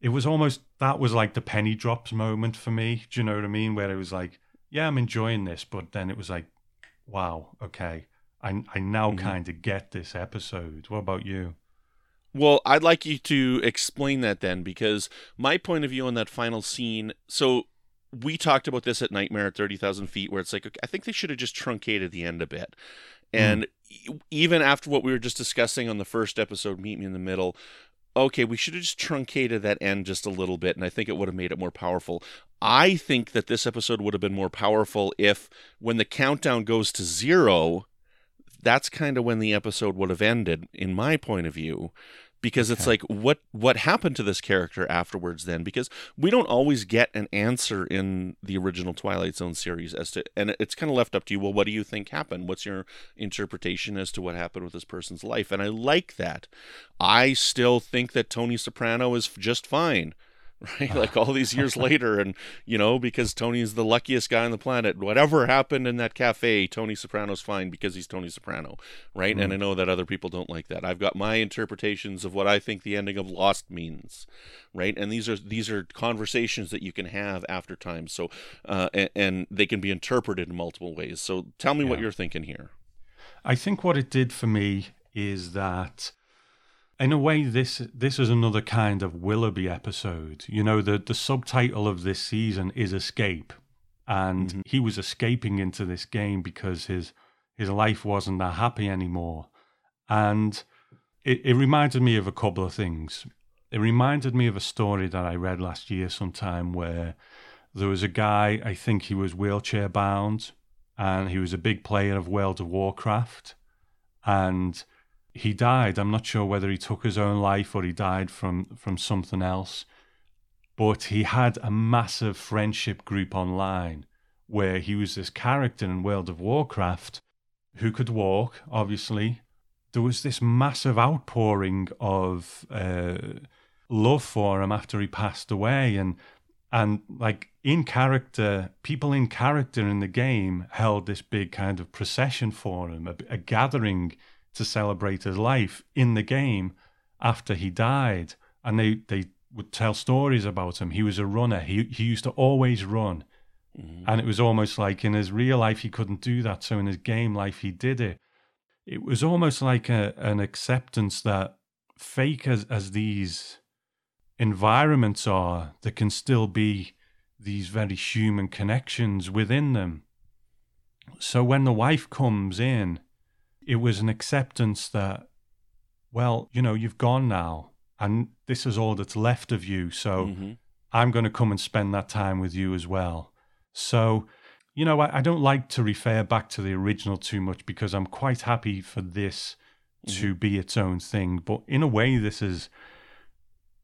It was almost that was like the penny drops moment for me. Do you know what I mean? Where it was like, yeah, I'm enjoying this, but then it was like, wow, okay, I I now Mhm. kind of get this episode. What about you? Well, I'd like you to explain that then, because my point of view on that final scene. So we talked about this at Nightmare at Thirty Thousand Feet, where it's like okay, I think they should have just truncated the end a bit, and e- even after what we were just discussing on the first episode, Meet Me in the Middle. Okay, we should have just truncated that end just a little bit, and I think it would have made it more powerful. I think that this episode would have been more powerful if, when the countdown goes to zero, that's kind of when the episode would have ended, in my point of view because it's Okay. like what what happened to this character afterwards then? Because we don't always get an answer in the original twilight zone series as to and it's kind of left up to you well what do you think happened? What's your interpretation as to what happened with this person's life? And i like that. I still think that tony soprano is just fine right? Like all these years later and you know because tony's the luckiest guy on the planet whatever happened in that cafe tony soprano's fine because he's tony soprano right? And i know that other people don't like that. I've got my interpretations of what i think the ending of lost means right? And these are these are conversations that you can have after time. So uh and, and they can be interpreted in multiple ways. So tell me what you're thinking here. I think what it did for me is that, in a way, this this is another kind of Willoughby episode. You know, the the subtitle of this season is escape, and Mhm. he was escaping into this game because his his life wasn't that happy anymore, and it, it reminded me of a couple of things. It reminded me of a story that I read last year sometime where there was a guy, I think he was wheelchair bound, and he was a big player of World of Warcraft. And he died. I'm not sure whether he took his own life or he died from, from something else. But he had a massive friendship group online where he was this character in World of Warcraft who could walk, obviously. There was this massive outpouring of uh, love for him after he passed away. And and like in character, people in character in the game held this big kind of procession for him, a, a gathering to celebrate his life in the game after he died. And they, they would tell stories about him. He was a runner. He he used to always run. Mm-hmm. And it was almost like in his real life he couldn't do that. So in his game life he did it. It was almost like a, an acceptance that fake as, as these environments are, there can still be these very human connections within them. So when the wife comes in, it was an acceptance that, well, you know, you've gone now and this is all that's left of you. So mm-hmm. I'm going to come and spend that time with you as well. So, you know, I, I, don't like to refer back to the original too much because I'm quite happy for this mm-hmm. to be its own thing. But in a way, this is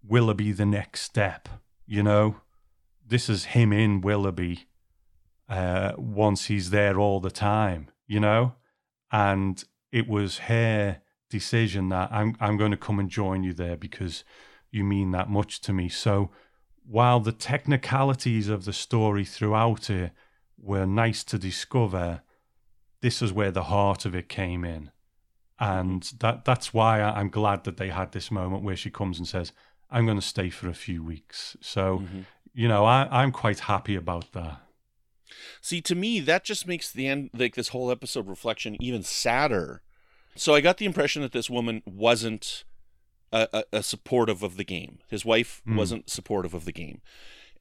Willoughby the next step, you know? This is him in Willoughby uh, once he's there all the time, you know? And it was her decision that I'm, I'm going to come and join you there because you mean that much to me. So, while the technicalities of the story throughout it were nice to discover, this is where the heart of it came in. And that that's why I'm glad that they had this moment where she comes and says, I'm going to stay for a few weeks. So, mm-hmm. you know, I, I'm quite happy about that. See, to me, that just makes the end, like this whole episode reflection, even sadder. So I got the impression that this woman wasn't a, a, a supportive of the game. His wife mm. wasn't supportive of the game.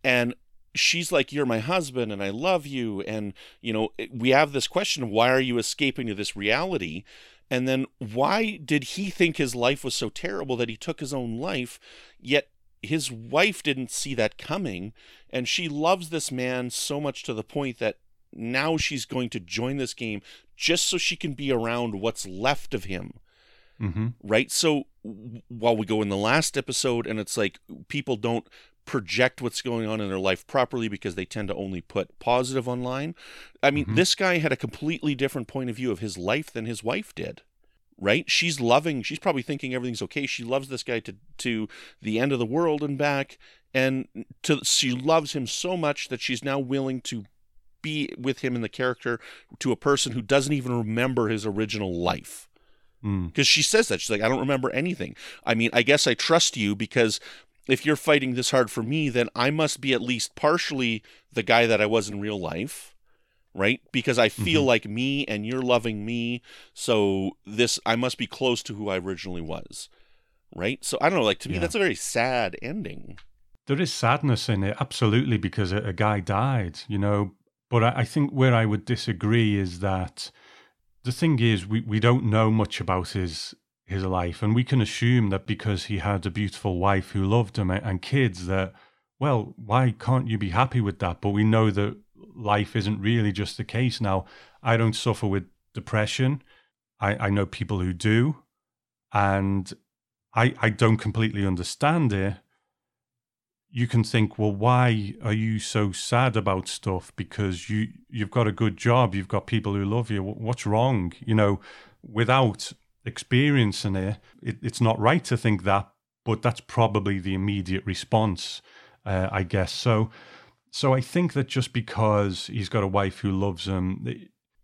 And she's like, You're my husband and I love you. And, you know, we have this question why are you escaping to this reality? And then why did he think his life was so terrible that he took his own life? Yet his wife didn't see that coming. And she loves this man so much to the point that now she's going to join this game just so she can be around what's left of him. Mm-hmm. Right. So while we go in the last episode, and it's like people don't project what's going on in their life properly because they tend to only put positive online. I mean, mm-hmm. this guy had a completely different point of view of his life than his wife did. Right? She's loving, she's probably thinking everything's okay. She loves this guy to to the end of the world and back and to she loves him so much that she's now willing to be with him in the character to a person who doesn't even remember his original life because mm. she says that she's like i don't remember anything i mean i guess i trust you because if you're fighting this hard for me, then I must be at least partially the guy that I was in real life, right? Because I feel mm-hmm. like me and you're loving me, so this I must be close to who I originally was, right? So I don't know, like to yeah. me that's a very sad ending. There is sadness in it, absolutely, because a, a guy died, you know. But I, I think where I would disagree is that the thing is we, we don't know much about his his life. And we can assume that because he had a beautiful wife who loved him and kids, that, well, why can't you be happy with that? But we know that life isn't really just the case. Now, I don't suffer with depression. I, I know people who do. And I, I don't completely understand it. You can think, well, why are you so sad about stuff? Because you you've got a good job, you've got people who love you. What's wrong? You know, without experiencing it, it, it's not right to think that, but that's probably the immediate response, uh, I guess. So, so I think that just because he's got a wife who loves him,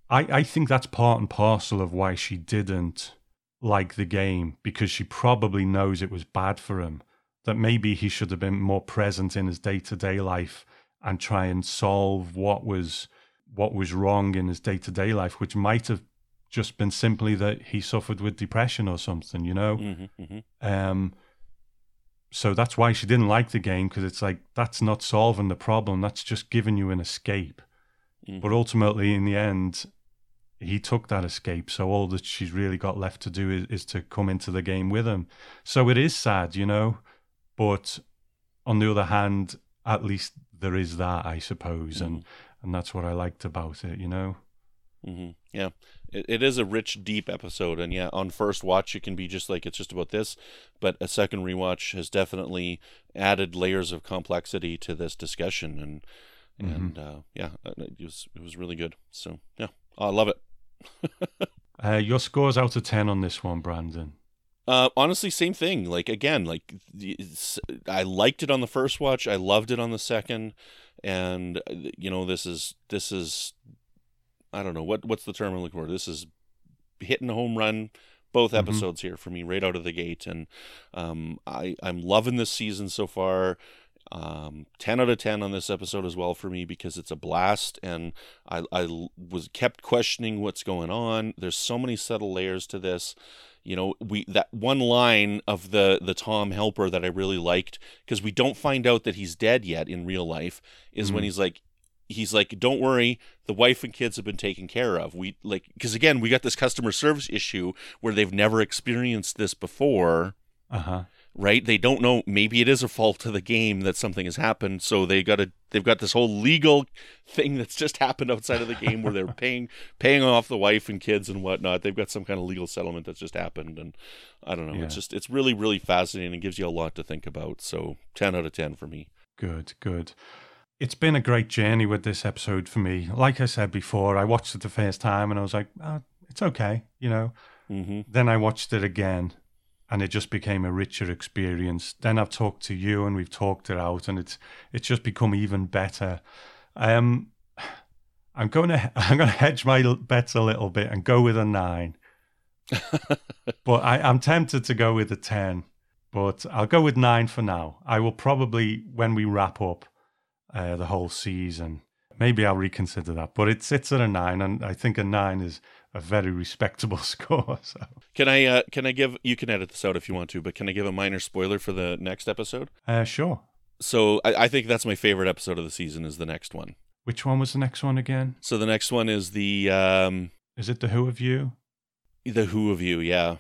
I, I think that's part and parcel of why she didn't like the game because she probably knows it was bad for him. That maybe he should have been more present in his day to day life and try and solve what was what was wrong in his day to day life, which might have just been simply that he suffered with depression or something, you know. Mm-hmm, mm-hmm. Um, so that's why she didn't like the game because it's like that's not solving the problem. That's just giving you an escape. Mm-hmm. But ultimately, in the end, he took that escape. So all that she's really got left to do is, is to come into the game with him. So it is sad, you know. But on the other hand, at least there is that, I suppose, and mm-hmm. and that's what I liked about it, you know. Mm-hmm. Yeah, it, it is a rich, deep episode, and yeah, on first watch it can be just like it's just about this, but a second rewatch has definitely added layers of complexity to this discussion, and mm-hmm. and uh, yeah, uh, it was it was really good. So yeah, I love it. uh, your scores out of ten on this one, Brandon. Uh, honestly, same thing. Like again, like I liked it on the first watch. I loved it on the second, and uh, you know this is this is I don't know what what's the term I'm looking for. This is hitting a home run, both episodes here for me right out of the gate, and um, I I'm loving this season so far. Um, 10 out of 10 on this episode as well for me because it's a blast and I, I was kept questioning what's going on. There's so many subtle layers to this. You know, we that one line of the the Tom Helper that I really liked because we don't find out that he's dead yet in real life is when he's like he's like don't worry the wife and kids have been taken care of we like because again we got this customer service issue where they've never experienced this before Uh huh. right they don't know maybe it is a fault of the game that something has happened so they got to they've got this whole legal thing that's just happened outside of the game where they're paying paying off the wife and kids and whatnot they've got some kind of legal settlement that's just happened and i don't know Yeah. it's just it's really really fascinating and gives you a lot to think about so 10 out of 10 for me Good, good. It's been a great journey with this episode for me. Like I said before, I watched it the first time and I was like, oh, it's okay, you know. hmm Then I watched it again and it just became a richer experience. Then I've talked to you and we've talked it out and it's it's just become even better. Um I'm going to I'm going to hedge my bets a little bit and go with a 9. but I, I'm tempted to go with a 10, but I'll go with 9 for now. I will probably when we wrap up uh, the whole season, maybe I'll reconsider that, but it sits at a 9 and I think a 9 is a very respectable score. So Can I uh, can I give you can edit this out if you want to, but can I give a minor spoiler for the next episode? Uh, sure. So I, I think that's my favorite episode of the season is the next one. Which one was the next one again? So the next one is the um Is it the Who of You? the Who of You, yeah.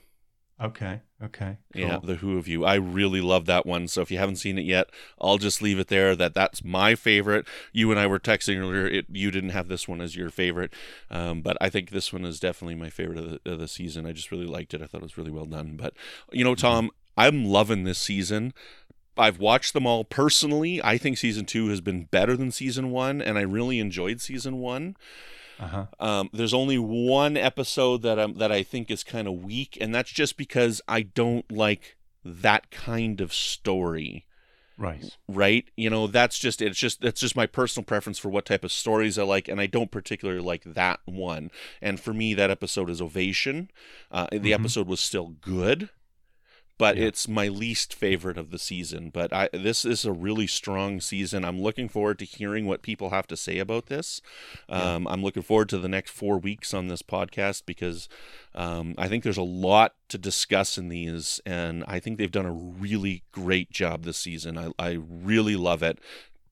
Okay, okay, Yeah, the Who of You. I really love that one. So if you haven't seen it yet, I'll just leave it there. That that's my favorite. You and I were texting earlier. It, you didn't have this one as your favorite, um, but I think this one is definitely my favorite of the, of the season. I just really liked it. I thought it was really well done. But you know, Tom, I'm loving this season. I've watched them all personally. I think season two has been better than season one, and I really enjoyed season one. Uh-huh. Um, there's only one episode that I'm that I think is kind of weak, and that's just because I don't like that kind of story. Right. Right? You know, that's just it's just that's just my personal preference for what type of stories I like, and I don't particularly like that one. And for me, that episode is Ovation. Uh, the Mhm. episode was still good, but Yeah. it's my least favorite of the season. But I this is a really strong season. I'm looking forward to hearing what people have to say about this. Yeah. Um, I'm looking forward to the next four weeks on this podcast because um, I think there's a lot to discuss in these, and I think they've done a really great job this season. I, I really love it.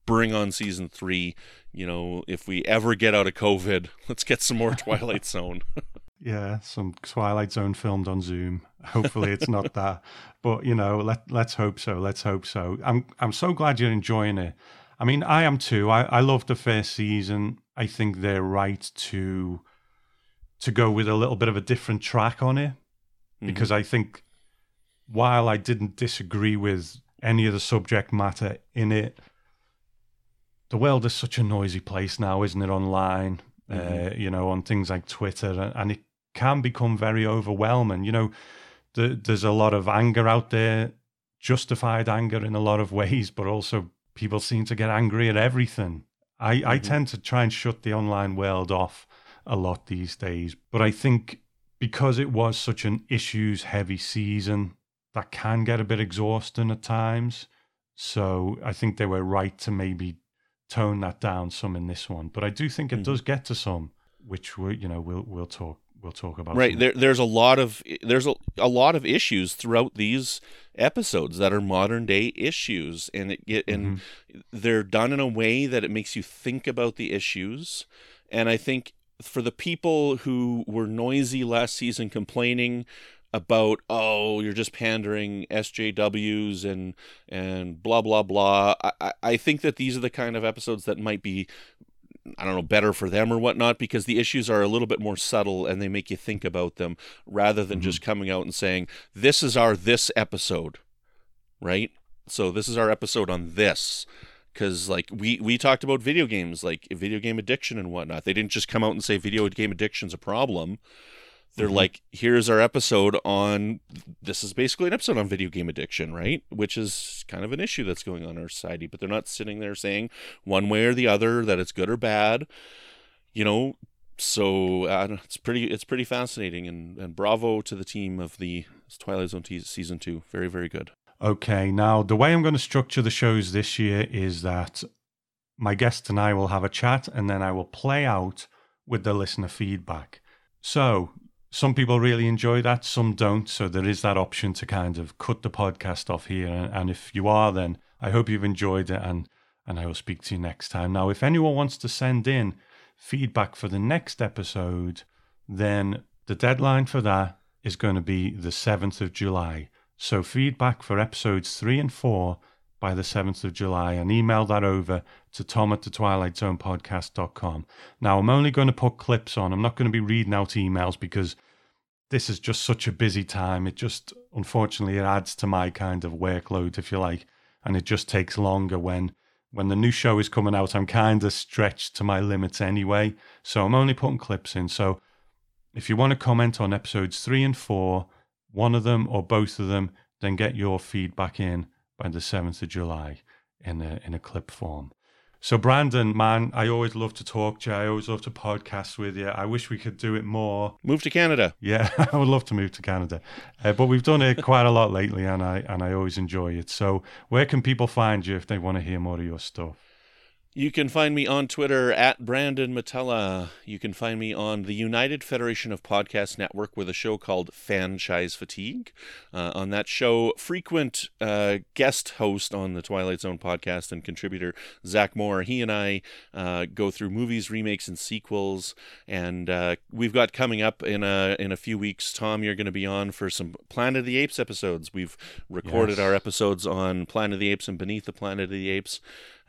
Bring on season three. You know, if we ever get out of COVID, let's get some more Twilight Zone. Yeah, some Twilight Zone filmed on Zoom. Hopefully it's not that. But you know, let let's hope so. Let's hope so. I'm I'm so glad you're enjoying it. I mean, I am too. I, I love the first season. I think they're right to to go with a little bit of a different track on it. because I think while I didn't disagree with any of the subject matter in it, the world is such a noisy place now, isn't it? Online, uh, you know, on things like Twitter, and- and it can become very overwhelming. You know, the, there's a lot of anger out there, justified anger in a lot of ways, but also people seem to get angry at everything. I, I Mhm. tend to try and shut the online world off a lot these days, but I think because it was such an issues heavy season, that can get a bit exhausting at times. So I think they were right to maybe tone that down some in this one. But I do think it Mhm. does get to some, which we you know we'll we'll talk we'll talk about. right there there's a lot of there's a, a lot of issues throughout these episodes that are modern day issues and it get and Mm-hmm. they're done in a way that it makes you think about the issues and i think for the people who were noisy last season complaining about oh you're just pandering SJWs and and blah blah blah I, I- I think that these are the kind of episodes that might be I don't know, better for them or whatnot, because the issues are a little bit more subtle and they make you think about them rather than just mm-hmm. coming out and saying, this is our this episode, right? So this is our episode on this. Because like we we talked about video games, like video game addiction and whatnot. They didn't just come out and say video game addiction's a problem. They're Mhm. like, here's our episode on. This is basically an episode on video game addiction, right? Which is kind of an issue that's going on in our society. But they're not sitting there saying one way or the other that it's good or bad. You know, so uh, it's pretty it's pretty fascinating, and, and bravo to the team of the Twilight Zone te- season two. Very very good. Okay, now the way I'm going to structure the shows this year is that my guest and I will have a chat, and then I will play out with the listener feedback. So some people really enjoy that, some don't. So there is that option to kind of cut the podcast off here. And, if you are, then I hope you've enjoyed it and, and I will speak to you next time. Now, if anyone wants to send in feedback for the next episode, then the deadline for that is going to be the 7th of July. So feedback for episodes three and four by the 7th of July and email that over to tom at the twilight zone podcast.com. Now, I'm only going to put clips on. I'm not going to be reading out emails because this is just such a busy time. It just, unfortunately, it adds to my kind of workload, if you like, and it just takes longer when. When the new show is coming out, I'm kind of stretched to my limits anyway. So I'm only putting clips in. So if you want to comment on episodes three and four, one of them or both of them, then get your feedback in by the 7th of July in a, in a clip form. So, Brandon, man, I always love to talk to you. I always love to podcast with you. I wish we could do it more. Move to Canada. Yeah, I would love to move to Canada, uh, but we've done it quite a lot lately, and I and I always enjoy it. So, where can people find you if they want to hear more of your stuff? You can find me on Twitter at Brandon Metella. You can find me on the United Federation of Podcast Network with a show called Franchise Fatigue. Uh, on that show, frequent uh, guest host on the Twilight Zone podcast and contributor Zach Moore. He and I uh, go through movies, remakes, and sequels. And uh, we've got coming up in a in a few weeks. Tom, you're going to be on for some Planet of the Apes episodes. We've recorded yes. our episodes on Planet of the Apes and Beneath the Planet of the Apes.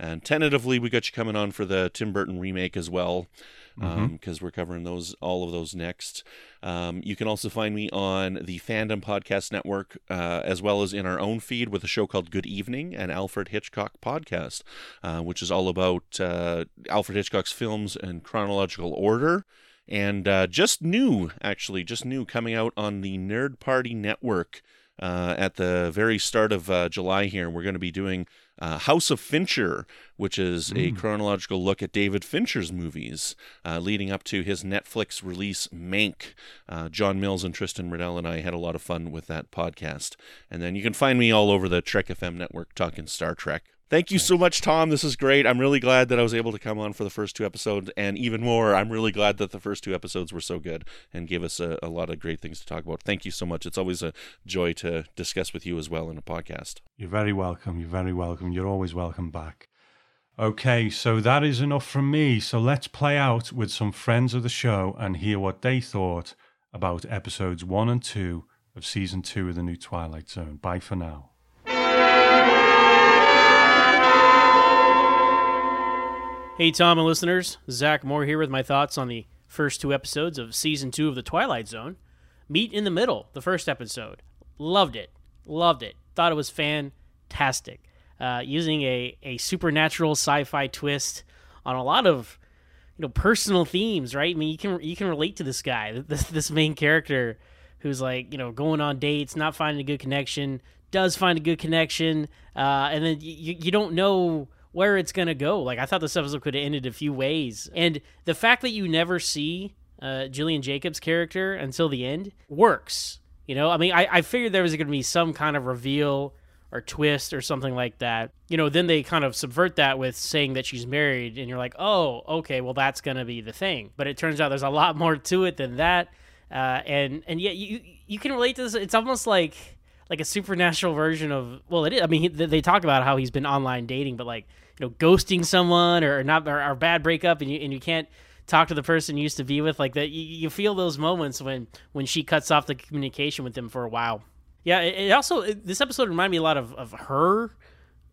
And tentatively, we got you coming on for the Tim Burton remake as well, because mm-hmm. um, we're covering those all of those next. Um, you can also find me on the Fandom Podcast Network, uh, as well as in our own feed with a show called Good Evening, and Alfred Hitchcock podcast, uh, which is all about uh, Alfred Hitchcock's films in chronological order. And uh, just new, actually, just new, coming out on the Nerd Party Network. Uh, at the very start of uh, July here. And we're going to be doing uh, House of Fincher, which is mm. a chronological look at David Fincher's movies uh, leading up to his Netflix release, Mank. Uh, John Mills and Tristan Riddell and I had a lot of fun with that podcast. And then you can find me all over the Trek FM network talking Star Trek. Thank you so much, Tom. This is great. I'm really glad that I was able to come on for the first two episodes. And even more, I'm really glad that the first two episodes were so good and gave us a, a, lot of great things to talk about. Thank you so much. It's always a joy to discuss with you as well in a podcast. You're very welcome. You're very welcome. You're always welcome back. Okay, so that is enough from me. So let's play out with some friends of the show and hear what they thought about episodes one and two of season two of the new Twilight Zone. Bye for now. Hey, Tom and listeners. Zach Moore here with my thoughts on the first two episodes of season two of The Twilight Zone. Meet in the Middle, the first episode. Loved it. Loved it. Thought it was fantastic. Uh, using a, a supernatural sci fi twist on a lot of you know personal themes, right? I mean, you can you can relate to this guy, this this main character, who's like you know going on dates, not finding a good connection, does find a good connection, uh, and then you you don't know where it's gonna go. Like I thought this episode could have ended a few ways, and the fact that you never see uh, Gillian Jacobs' character until the end works. You know, I mean, I, I figured there was going to be some kind of reveal or twist or something like that. You know, then they kind of subvert that with saying that she's married, and you're like, oh, okay, well that's going to be the thing. But it turns out there's a lot more to it than that, uh, and and yet you you can relate to this. It's almost like like a supernatural version of well, it is. I mean, they talk about how he's been online dating, but like you know ghosting someone or not or, or bad breakup and you and you can't talk to the person you used to be with like that you, you, feel those moments when when she cuts off the communication with them for a while yeah it, it also it, this episode reminded me a lot of, of her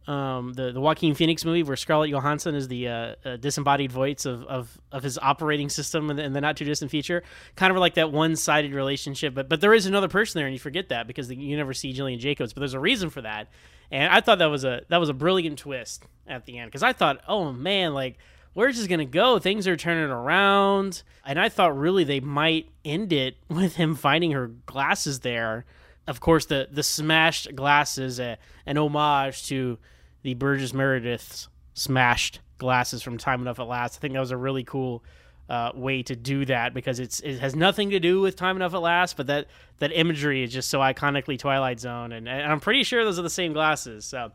um, the the Joaquin Phoenix movie where Scarlett Johansson is the uh, uh, disembodied voice of, of, of his operating system in the, in the not too distant future, kind of like that one sided relationship. But but there is another person there, and you forget that because you never see Gillian Jacobs. But there's a reason for that, and I thought that was a that was a brilliant twist at the end because I thought, oh man, like where's this gonna go? Things are turning around, and I thought really they might end it with him finding her glasses there. Of course, the the smashed glasses, uh, an homage to the Burgess Meredith's smashed glasses from Time Enough at Last. I think that was a really cool uh, way to do that because it's it has nothing to do with Time Enough at Last, but that that imagery is just so iconically Twilight Zone, and, and I'm pretty sure those are the same glasses. So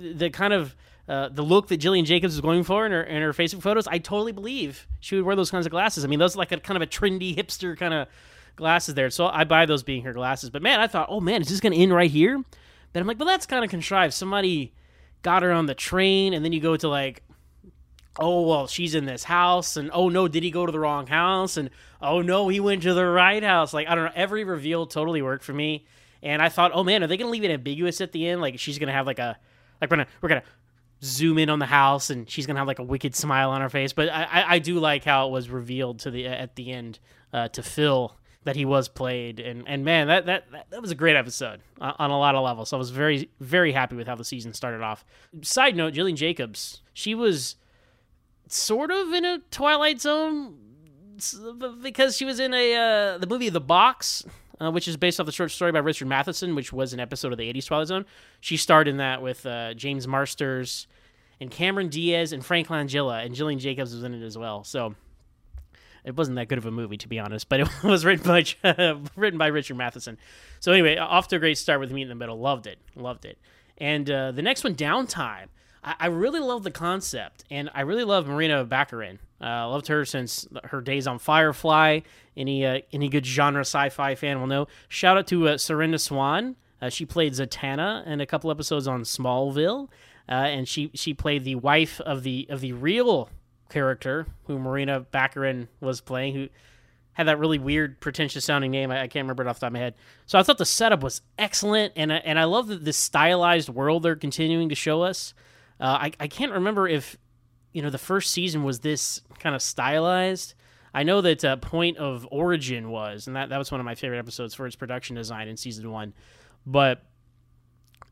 the kind of uh, the look that Gillian Jacobs was going for in her in her Facebook photos, I totally believe she would wear those kinds of glasses. I mean, those are like a kind of a trendy hipster kind of glasses there. So I buy those being her glasses. But man, I thought, oh man, is this going to end right here? Then I'm like, well, that's kind of contrived. Somebody got her on the train, and then you go to like oh well she's in this house and oh no did he go to the wrong house and oh no he went to the right house. Like i don't know every reveal totally worked for me. And i thought oh man are they gonna leave it ambiguous at the end? Like she's gonna have like a like we're gonna we're gonna zoom in on the house and she's gonna have like a wicked smile on her face. But i i, I do like how it was revealed to the at the end uh, to phil that he was played. And and man that that that, was a great episode on a lot of levels. So i was very very happy with how the season started off. Side note gillian jacobs she was sort of in a Twilight Zone because she was in a uh, the movie The Box, uh, which is based off the short story by Richard Matheson, which was an episode of the '80s Twilight Zone. She starred in that with uh, James Marsters and Cameron Diaz and Frank Langella, and Gillian Jacobs was in it as well. So it wasn't that good of a movie, to be honest, but it was written by written by Richard Matheson. So anyway, off to a great start with Meet in the Middle. Loved it, loved it. And uh, the next one, Downtime. I, I really love the concept, and I really love Morena Baccarin. Uh, loved her since her days on Firefly. Any uh, any good genre sci-fi fan will know. Shout out to uh, Serinda Swan. Uh, she played Zatanna in a couple episodes on Smallville, uh, and she she played the wife of the of the real character who Morena Baccarin was playing, who had that really weird, pretentious sounding name. I, I, can't remember it off the top of my head. So I thought the setup was excellent, and and I love the, the stylized world they're continuing to show us. Uh, I I can't remember if you know the first season was this kind of stylized. I know that uh, Point of Origin was, and that, that was one of my favorite episodes for its production design in season one. But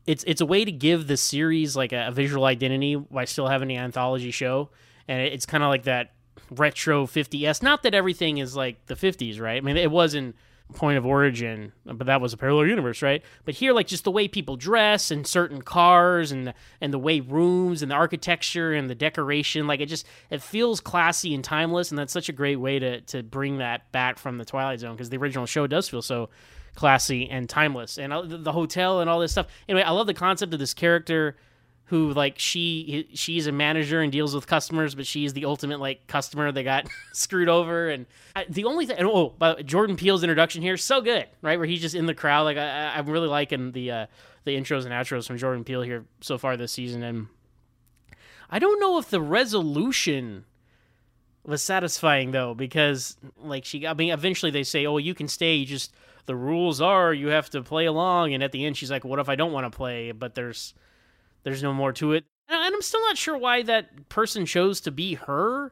it's it's a way to give the series like a, a visual identity while still having an anthology show, and it's kind of like that retro 50s. Not that everything is like the 50s, right? I mean, it wasn't point of origin, but that was a parallel universe, right? But here, like just the way people dress and certain cars and and the way rooms and the architecture and the decoration, like it just it feels classy and timeless, and that's such a great way to to bring that back from the Twilight Zone because the original show does feel so classy and timeless, and uh, the hotel and all this stuff. Anyway, I love the concept of this character who like she she's a manager and deals with customers, but she's the ultimate like customer that got screwed over. And I, the only thing, oh, but Jordan Peele's introduction here so good, right? Where he's just in the crowd. Like I, I'm really liking the uh, the intros and outros from Jordan Peele here so far this season. And I don't know if the resolution was satisfying though, because like she, I mean, eventually they say, oh, you can stay. You just the rules are you have to play along. And at the end, she's like, what if I don't want to play? But there's there's no more to it. And I'm still not sure why that person chose to be her.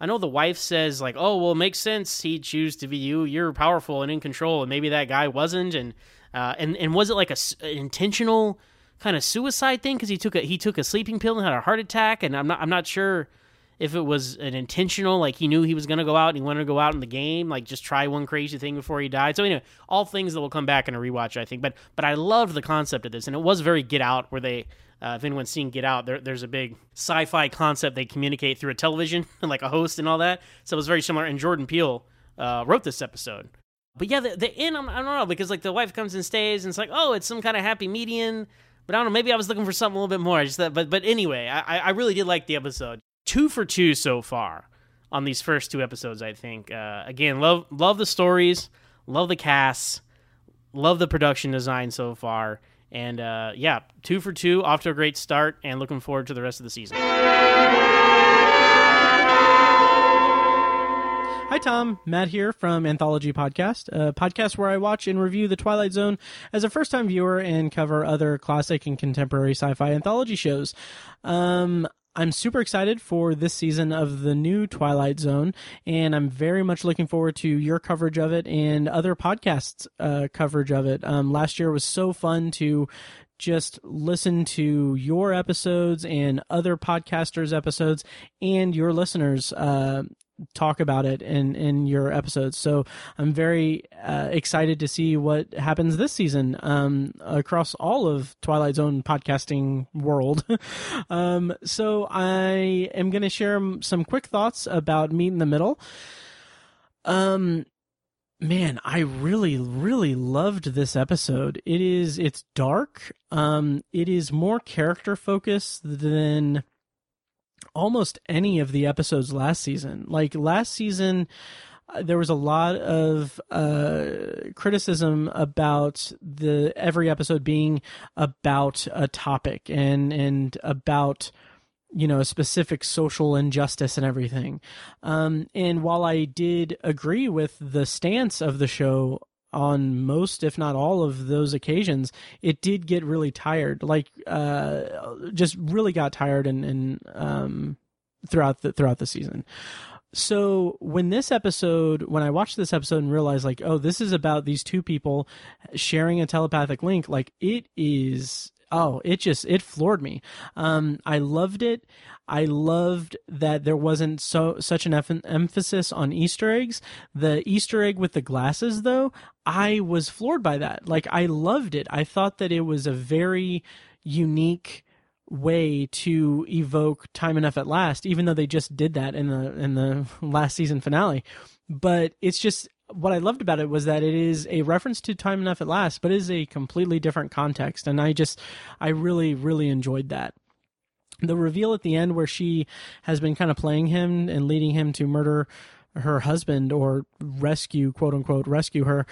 I know the wife says like, "Oh, well, it makes sense he'd choose to be you. You're powerful and in control, and maybe that guy wasn't." And uh, and and was it like a, an intentional kind of suicide thing because he took a he took a sleeping pill and had a heart attack? And I'm not I'm not sure if it was an intentional like he knew he was going to go out and he wanted to go out in the game like just try one crazy thing before he died so anyway all things that will come back in a rewatch i think but but i loved the concept of this and it was very get out where they uh, if anyone's seen Get Out, there, there's a big sci-fi concept they communicate through a television and like a host and all that. So it was very similar. And Jordan Peele uh, wrote this episode. But yeah, the, the end, I'm, I don't know, because like the wife comes and stays, and it's like, oh, it's some kind of happy median. But I don't know, maybe I was looking for something a little bit more. I just but but anyway, I, I really did like the episode. Two for two so far on these first two episodes. I think. Uh, again, love love the stories, love the casts, love the production design so far. And uh, yeah, two for two, off to a great start, and looking forward to the rest of the season. Hi, Tom. Matt here from Anthology Podcast, a podcast where I watch and review The Twilight Zone as a first time viewer and cover other classic and contemporary sci fi anthology shows. Um, I'm super excited for this season of the new Twilight Zone, and I'm very much looking forward to your coverage of it and other podcasts' uh, coverage of it. Um, last year was so fun to just listen to your episodes and other podcasters' episodes and your listeners' uh, talk about it in in your episodes. So I'm very uh, excited to see what happens this season um, across all of Twilight Zone podcasting world. um, so I am going to share some quick thoughts about Meet in the Middle. Um, man, I really, really loved this episode. It is, it's dark. Um, it is more character focused than almost any of the episodes last season. Like last season, uh, there was a lot of uh, criticism about the every episode being about a topic and and about you know a specific social injustice and everything. Um, and while I did agree with the stance of the show on most if not all of those occasions it did get really tired. Like uh just really got tired and and um throughout the throughout the season. So when this episode when i watched this episode and realized like oh this is about these two people sharing a telepathic link like it is oh it just it floored me. Um i loved it. I loved that there wasn't so such an emphasis on easter eggs. The easter egg with the glasses though i was floored by that. Like i loved it. I thought that it was a very unique way to evoke time enough at last even though they just did that in the in the last season finale. But it's just what I loved about it was that it is a reference to Time Enough at Last, but is a completely different context. And I just, I really, really enjoyed that. The reveal at the end where she has been kind of playing him and leading him to murder her husband or rescue, quote unquote, rescue her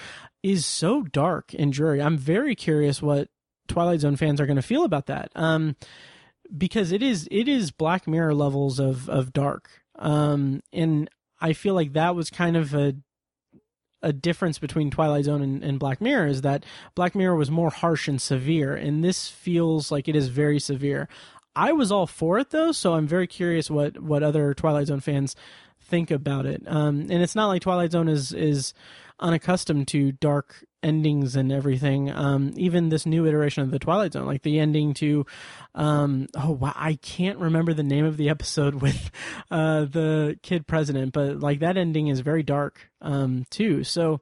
is so dark and dreary. I'm very curious what Twilight Zone fans are going to feel about that. Um, because it is, it is Black Mirror levels of, of dark. Um, and I feel like that was kind of a a difference between Twilight Zone and, and, Black Mirror is that Black Mirror was more harsh and severe, and this feels like it is very severe. I was all for it though, so I'm very curious what what other Twilight Zone fans think about it. Um, and it's not like Twilight Zone is is unaccustomed to dark endings and everything. Um, even this new iteration of the Twilight Zone, like the ending to, um, oh wow, I can't remember the name of the episode with uh, the kid president, but like that ending is very dark um, too. So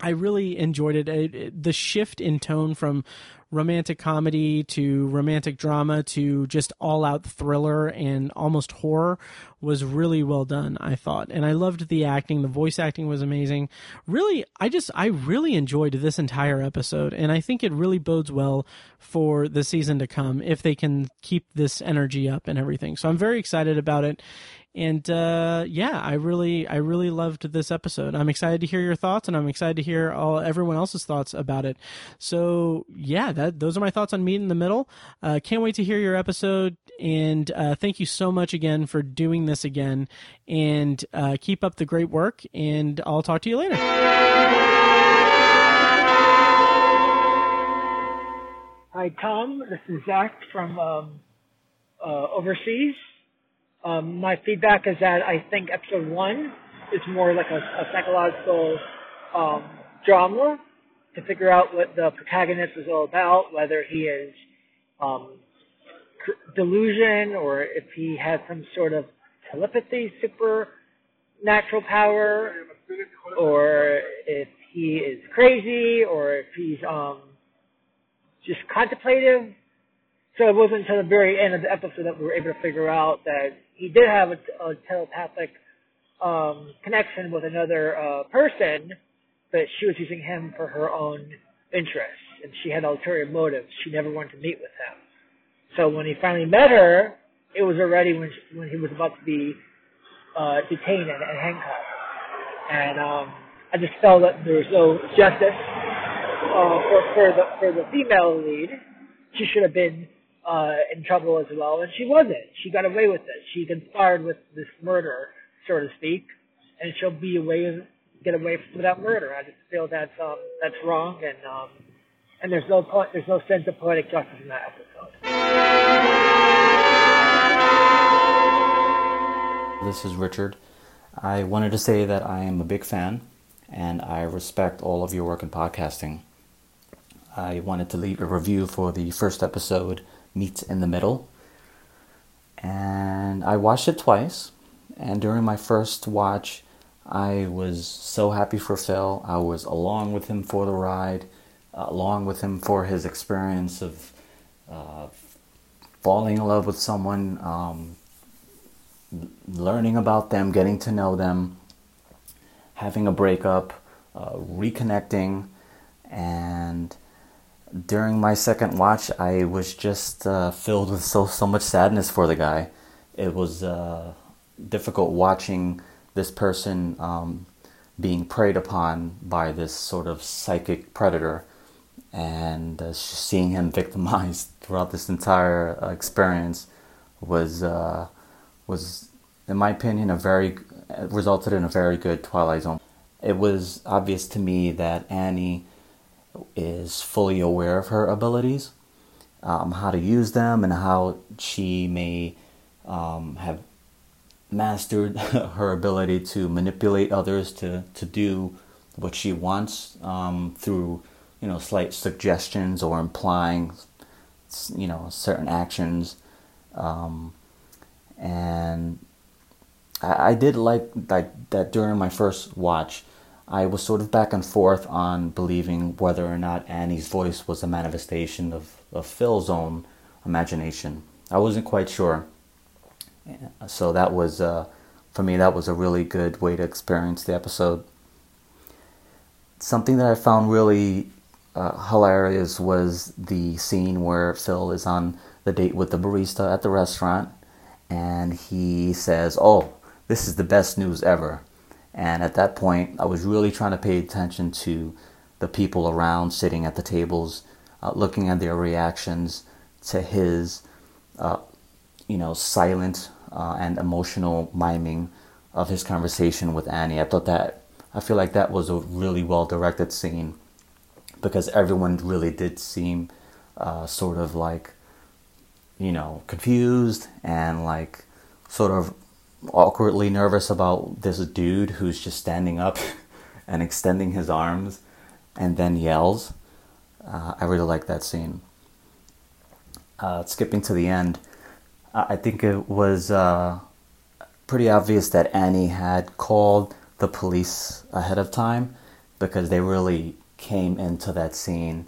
I really enjoyed it. it, it the shift in tone from romantic comedy to romantic drama to just all out thriller and almost horror was really well done, I thought. And I loved the acting. The voice acting was amazing. Really, I just, I really enjoyed this entire episode. And I think it really bodes well for the season to come if they can keep this energy up and everything. So I'm very excited about it and uh, yeah, I really, I really loved this episode. I'm excited to hear your thoughts, and I'm excited to hear all everyone else's thoughts about it. So yeah, that those are my thoughts on Meet in the Middle. Uh, can't wait to hear your episode, and uh, thank you so much again for doing this again. And uh, keep up the great work, and I'll talk to you later. Hi, Tom. This is Zach from um, uh, overseas. Um, my feedback is that I think episode one is more like a, a psychological um, drama to figure out what the protagonist is all about, whether he is um, delusion or if he has some sort of telepathy, supernatural power, or if he is crazy, or if he's um, just contemplative. So it wasn't until the very end of the episode that we were able to figure out that he did have a, a telepathic um, connection with another uh, person, but she was using him for her own interests, and she had ulterior motives. She never wanted to meet with him. So when he finally met her, it was already when she, when he was about to be uh, detained and, and handcuffed. And um, I just felt that there was no justice uh, for for the for the female lead. She should have been uh, in trouble as well, and she wasn't. She got away with it. She conspired with this murder, so to speak, and she'll be away get away from that murder. I just feel that's um, that's wrong, and um, and there's no there's no sense of poetic justice in that episode. This is Richard. I wanted to say that I am a big fan, and I respect all of your work in podcasting. I wanted to leave a review for the first episode meets in the middle. And I watched it twice, And during my first watch, I was so happy for Phil. I was along with him for the ride, along with him for his experience of uh, falling in love with someone, um, learning about them, getting to know them, having a breakup, uh, reconnecting, and during my second watch, I was just uh, filled with so so much sadness for the guy. It was uh, difficult watching this person um, being preyed upon by this sort of psychic predator, and uh, seeing him victimized throughout this entire uh, experience was uh, was, in my opinion, a very resulted in a very good Twilight Zone. It was obvious to me that Annie is fully aware of her abilities, um, how to use them, and how she may um, have mastered her ability to manipulate others to, to do what she wants um, through you know slight suggestions or implying you know certain actions. Um, and I, I did like that that during my first watch I was sort of back and forth on believing whether or not Annie's voice was a manifestation of, of Phil's own imagination. I wasn't quite sure. So that was, uh, for me, that was a really good way to experience the episode. Something that I found really uh, hilarious was the scene where Phil is on the date with the barista at the restaurant and he says, Oh, this is the best news ever. And at that point, I was really trying to pay attention to the people around sitting at the tables, uh, looking at their reactions to his, uh, you know, silent uh, and emotional miming of his conversation with Annie. I thought that, I feel like that was a really well directed scene because everyone really did seem uh, sort of like, you know, confused and like sort of awkwardly nervous about this dude who's just standing up and extending his arms and then yells. Uh, I really like that scene. Uh, skipping to the end, I think it was uh, pretty obvious that Annie had called the police ahead of time because they really came into that scene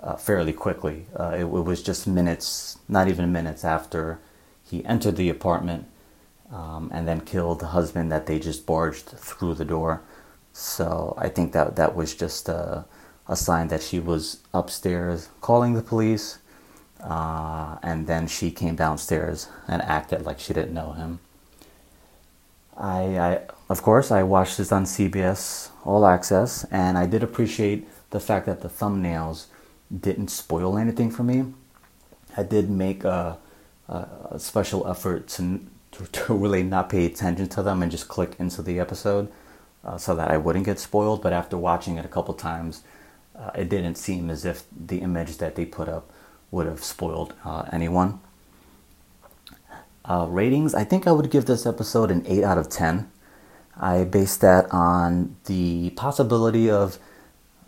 uh, fairly quickly. Uh, it, it was just minutes, not even minutes after he entered the apartment um, and then killed the husband that they just barged through the door. So I think that that was just a, a sign that she was upstairs calling the police, uh, and then she came downstairs and acted like she didn't know him. I, I, of course, I watched this on CBS All Access, and I did appreciate the fact that the thumbnails didn't spoil anything for me. I did make a, a special effort to to, really not pay attention to them and just click into the episode uh, so that I wouldn't get spoiled. But after watching it a couple times, uh, it didn't seem as if the image that they put up would have spoiled uh, anyone. Uh, ratings, I think I would give this episode an 8 out of 10. I based that on the possibility of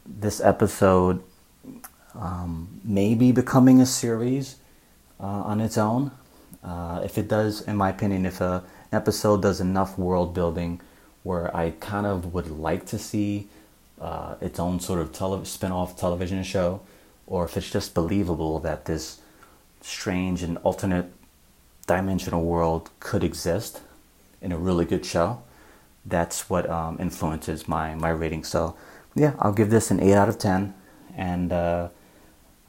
this episode um, maybe becoming a series uh, on its own. Uh, if it does, in my opinion, if a, an episode does enough world building where I kind of would like to see uh, its own sort of tele- spin off television show, or if it's just believable that this strange and alternate dimensional world could exist in a really good show, that's what um, influences my, my rating. So, yeah, I'll give this an 8 out of 10, and uh,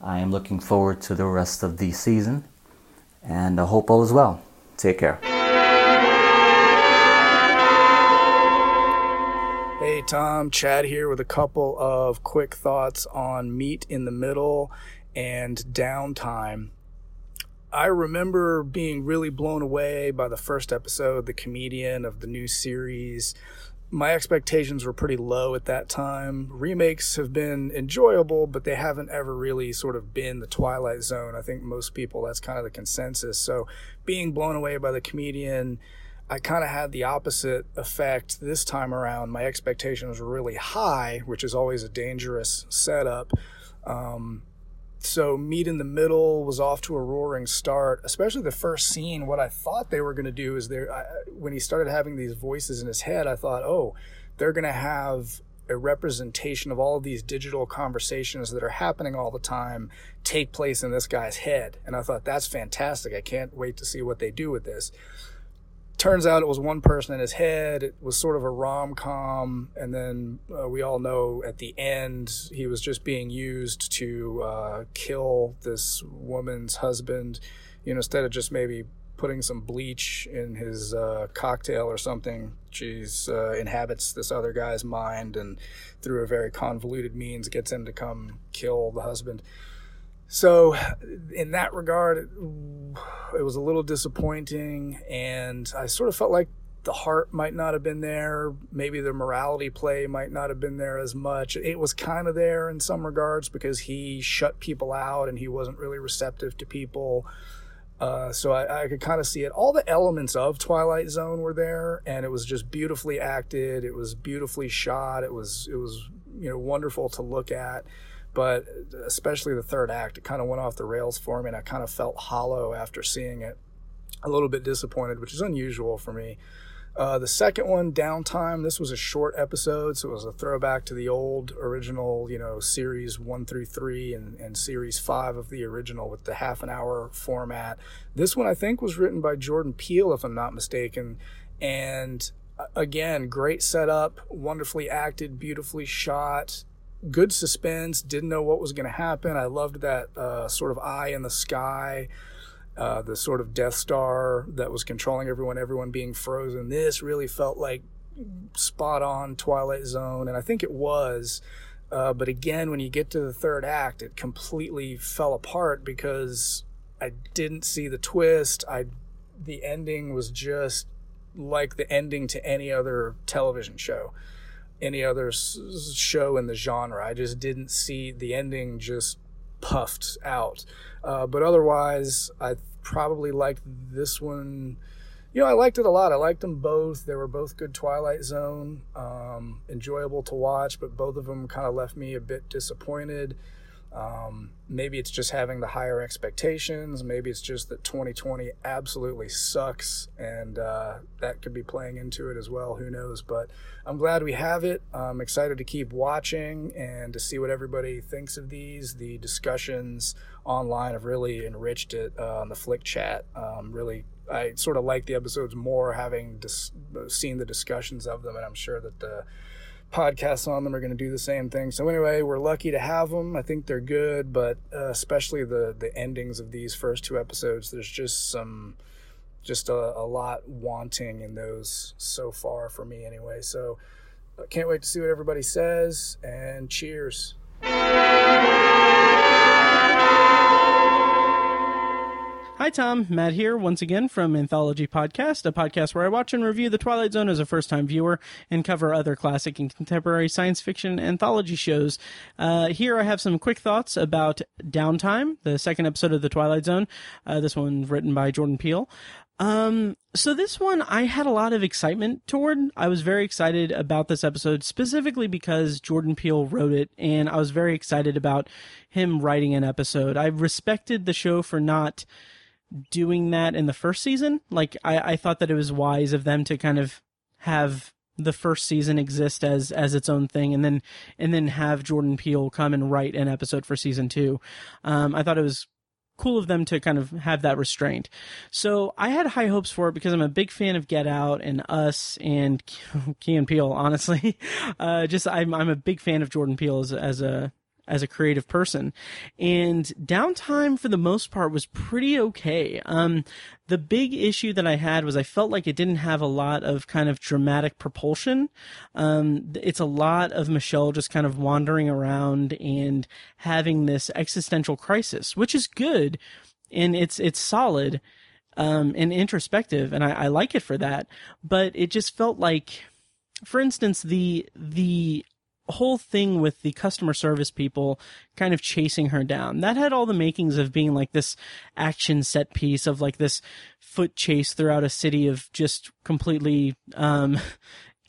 I am looking forward to the rest of the season and I hope all is well. Take care. Hey Tom, Chad here with a couple of quick thoughts on Meet in the Middle and Downtime. I remember being really blown away by the first episode, The Comedian of the new series my expectations were pretty low at that time. Remakes have been enjoyable, but they haven't ever really sort of been the Twilight Zone. I think most people, that's kind of the consensus. So being blown away by the comedian, I kind of had the opposite effect this time around. My expectations were really high, which is always a dangerous setup. Um, so meet in the middle was off to a roaring start especially the first scene. What i thought they were going to do is there when he started having these voices in his head i thought oh they're going to have a representation of all of these digital conversations that are happening all the time take place in this guy's head. And i thought that's fantastic. I can't wait to see what they do with this turns out it was one person in his head. It was sort of a rom com, and then uh, we all know at the end he was just being used to uh, kill this woman's husband. You know, instead of just maybe putting some bleach in his uh, cocktail or something, she uh, inhabits this other guy's mind and through a very convoluted means gets him to come kill the husband. So, in that regard, it was a little disappointing, and I sort of felt like the heart might not have been there. Maybe the morality play might not have been there as much. It was kind of there in some regards because he shut people out and he wasn't really receptive to people. Uh, so I, I, could kind of see it. All the elements of Twilight Zone were there, and it was just beautifully acted. It was beautifully shot. It was it was you know wonderful to look at but especially the third act, it kind of went off the rails for me, and I kind of felt hollow after seeing it. A little bit disappointed, which is unusual for me. Uh, the second one, Downtime, this was a short episode, so it was a throwback to the old original, you know, series one through three and, and series five of the original with the half an hour format. This one, I think, was written by Jordan Peele, if I'm not mistaken. And uh, again, great setup, wonderfully acted, beautifully shot good suspense. Didn't know what was going to happen. I loved that uh, sort of eye in the sky, uh, the sort of Death Star that was controlling everyone, everyone being frozen. This really felt like spot on Twilight Zone, and I think it was. Uh, but again, when you get to the third act, it completely fell apart because I didn't see the twist. I the ending was just like the ending to any other television show any other show in the genre. I just didn't see the ending just puffed out. Uh, but otherwise, I probably liked this one. You know, I liked it a lot. I liked them both. They were both good Twilight Zone, um, enjoyable to watch, but both of them kind of left me a bit disappointed. Um, maybe it's just having the higher expectations. Maybe it's just that 2020 absolutely sucks, and uh, that could be playing into it as well. Who knows? But I'm glad we have it. I'm excited to keep watching and to see what everybody thinks of these. The discussions online have really enriched it uh, on the Flick Chat. Um, really, I sort of like the episodes more having dis- seen the discussions of them, and I'm sure that the podcasts on them are going to do the same thing. So anyway, we're lucky to have them. I think they're good, but uh, especially the the endings of these first two episodes, there's just some just a, a lot wanting in those so far for me anyway. So I can't wait to see what everybody says and cheers. Hi, Tom. Matt here once again from Anthology Podcast, a podcast where I watch and review The Twilight Zone as a first time viewer and cover other classic and contemporary science fiction anthology shows. Uh, here I have some quick thoughts about Downtime, the second episode of The Twilight Zone. Uh, this one written by Jordan Peele. Um, so this one I had a lot of excitement toward. I was very excited about this episode specifically because Jordan Peele wrote it and I was very excited about him writing an episode. I respected the show for not doing that in the first season. Like I, I thought that it was wise of them to kind of have the first season exist as as its own thing and then and then have Jordan Peele come and write an episode for season two. Um, I thought it was cool of them to kind of have that restraint. So I had high hopes for it because I'm a big fan of Get Out and Us and Key and Peele. Honestly, uh, just I'm I'm a big fan of Jordan Peele as as a as a creative person. And downtime for the most part was pretty okay. Um, the big issue that I had was I felt like it didn't have a lot of kind of dramatic propulsion. Um, it's a lot of Michelle just kind of wandering around and having this existential crisis, which is good and it's it's solid um, and introspective, and I, I like it for that. But it just felt like, for instance, the the whole thing with the customer service people kind of chasing her down. That had all the makings of being like this action set piece of like this foot chase throughout a city of just completely um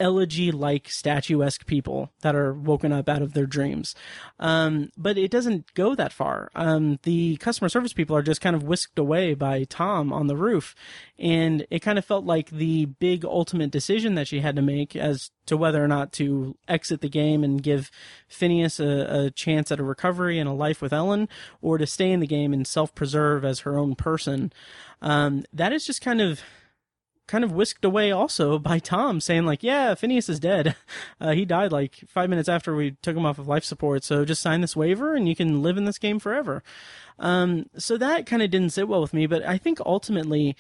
elegy like statuesque people that are woken up out of their dreams. Um, but it doesn't go that far. Um, the customer service people are just kind of whisked away by Tom on the roof. And it kind of felt like the big ultimate decision that she had to make as to whether or not to exit the game and give Phineas a, a chance at a recovery and a life with Ellen, or to stay in the game and self preserve as her own person. Um, that is just kind of kind of whisked away also by Tom saying like, yeah, Phineas is dead. Uh, he died like five minutes after we took him off of life support. So just sign this waiver and you can live in this game forever. Um, so that kind of didn't sit well with me, but I think ultimately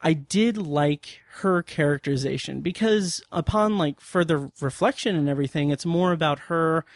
I did like her characterization because upon like further reflection and everything, it's more about her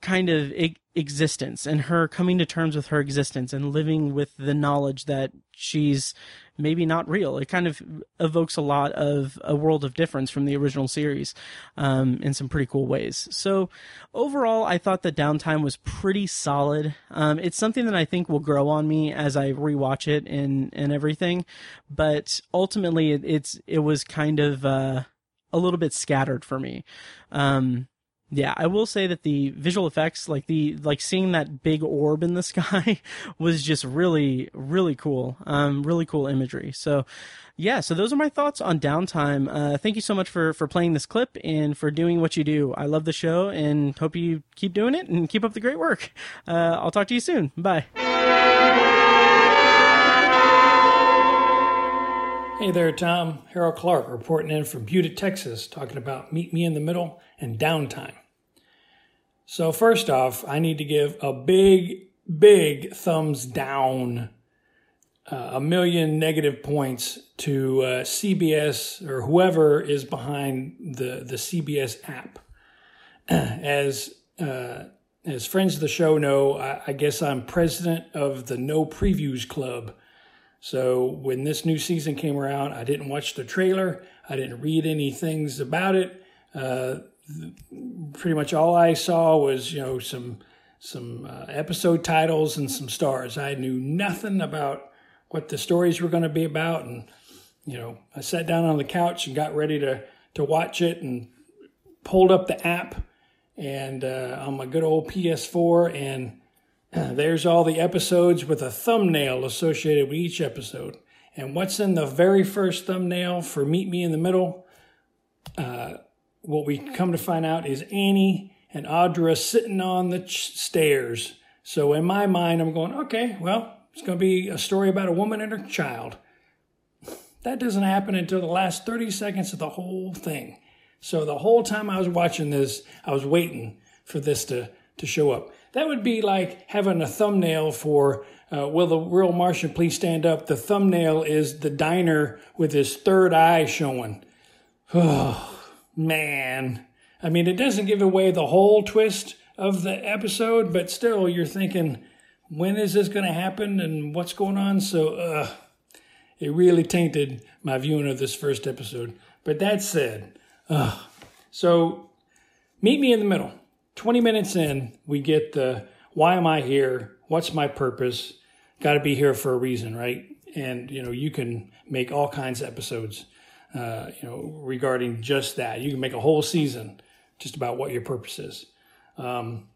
kind of existence and her coming to terms with her existence and living with the knowledge that she's maybe not real. It kind of evokes a lot of a world of difference from the original series um, in some pretty cool ways. So overall, I thought the downtime was pretty solid. Um, it's something that I think will grow on me as I rewatch it and and everything, but ultimately, it, it's it was kind of uh, a little bit scattered for me. Um, yeah, I will say that the visual effects, like the like seeing that big orb in the sky, was just really really cool. Um, really cool imagery. So, yeah, so those are my thoughts on downtime. Uh, thank you so much for for playing this clip and for doing what you do. I love the show and hope you keep doing it and keep up the great work. Uh, I'll talk to you soon. Bye. Hey there, Tom. Harold Clark reporting in from Butte, Texas, talking about Meet Me in the Middle and downtime. So, first off, I need to give a big, big thumbs down, uh, a million negative points to uh, CBS or whoever is behind the, the CBS app. As uh, as friends of the show know, I, I guess I'm president of the No Previews Club so when this new season came around, I didn't watch the trailer. I didn't read any things about it. Uh, pretty much all I saw was you know some some uh, episode titles and some stars. I knew nothing about what the stories were going to be about, and you know I sat down on the couch and got ready to to watch it and pulled up the app and uh, on my good old PS4 and there's all the episodes with a thumbnail associated with each episode. And what's in the very first thumbnail for Meet Me in the Middle? Uh, what we come to find out is Annie and Audra sitting on the ch- stairs. So in my mind, I'm going, okay, well, it's going to be a story about a woman and her child. That doesn't happen until the last 30 seconds of the whole thing. So the whole time I was watching this, I was waiting for this to, to show up. That would be like having a thumbnail for uh, Will the Real Martian Please Stand Up? The thumbnail is the diner with his third eye showing. Oh, man. I mean, it doesn't give away the whole twist of the episode, but still, you're thinking, when is this going to happen and what's going on? So, uh, it really tainted my viewing of this first episode. But that said, uh, so meet me in the middle. 20 minutes in, we get the why am I here? What's my purpose? Got to be here for a reason, right? And you know, you can make all kinds of episodes, uh, you know, regarding just that. You can make a whole season just about what your purpose is. Um,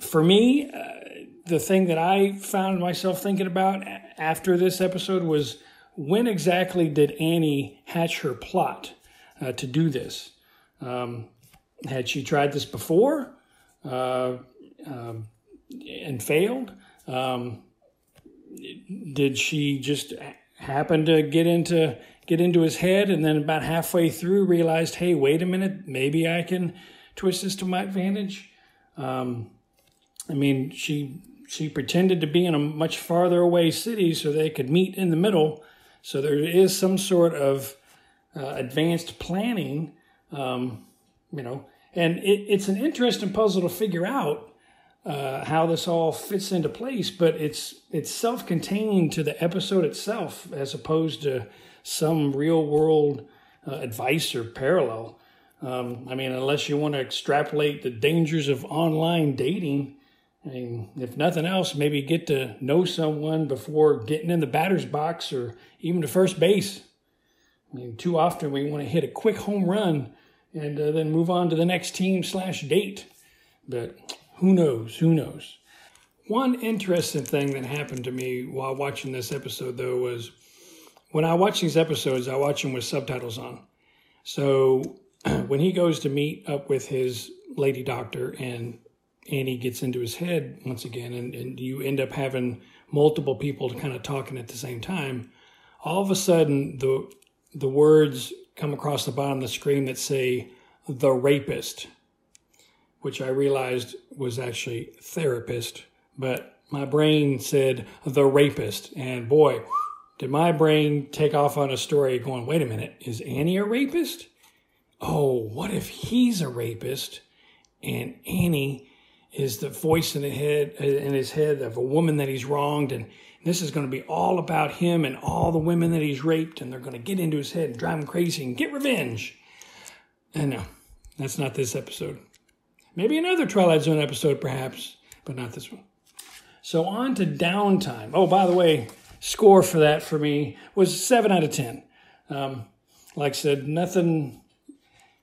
for me, uh, the thing that I found myself thinking about after this episode was when exactly did Annie hatch her plot uh, to do this? Um, had she tried this before uh, um, and failed? Um, did she just happen to get into get into his head and then about halfway through realized, hey, wait a minute, maybe I can twist this to my advantage? Um, I mean, she she pretended to be in a much farther away city so they could meet in the middle. So there is some sort of uh, advanced planning um, you know, and it, it's an interesting puzzle to figure out uh, how this all fits into place. But it's it's self-contained to the episode itself, as opposed to some real-world uh, advice or parallel. Um, I mean, unless you want to extrapolate the dangers of online dating. I mean, if nothing else, maybe get to know someone before getting in the batter's box or even to first base. I mean, too often we want to hit a quick home run and uh, then move on to the next team slash date. But who knows? Who knows? One interesting thing that happened to me while watching this episode, though, was when I watch these episodes, I watch them with subtitles on. So when he goes to meet up with his lady doctor and Annie gets into his head once again, and, and you end up having multiple people kind of talking at the same time, all of a sudden the the words come across the bottom of the screen that say the rapist, which I realized was actually therapist, but my brain said the rapist. And boy, did my brain take off on a story going, wait a minute, is Annie a rapist? Oh, what if he's a rapist and Annie is the voice in the head in his head of a woman that he's wronged and this is going to be all about him and all the women that he's raped and they're going to get into his head and drive him crazy and get revenge. And no, that's not this episode. Maybe another Twilight Zone episode, perhaps, but not this one. So on to downtime. Oh, by the way, score for that for me was seven out of ten. Um, like I said, nothing,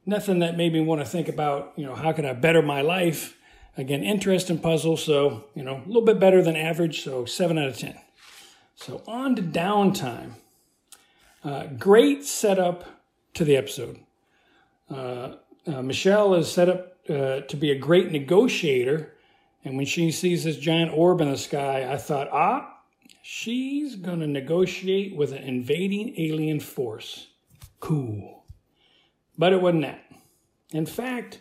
nothing that made me want to think about. You know, how can I better my life? Again, interesting puzzle. So you know, a little bit better than average. So seven out of ten. So on to downtime. Uh, great setup to the episode. Uh, uh, Michelle is set up uh, to be a great negotiator. And when she sees this giant orb in the sky, I thought, ah, she's going to negotiate with an invading alien force. Cool. But it wasn't that. In fact,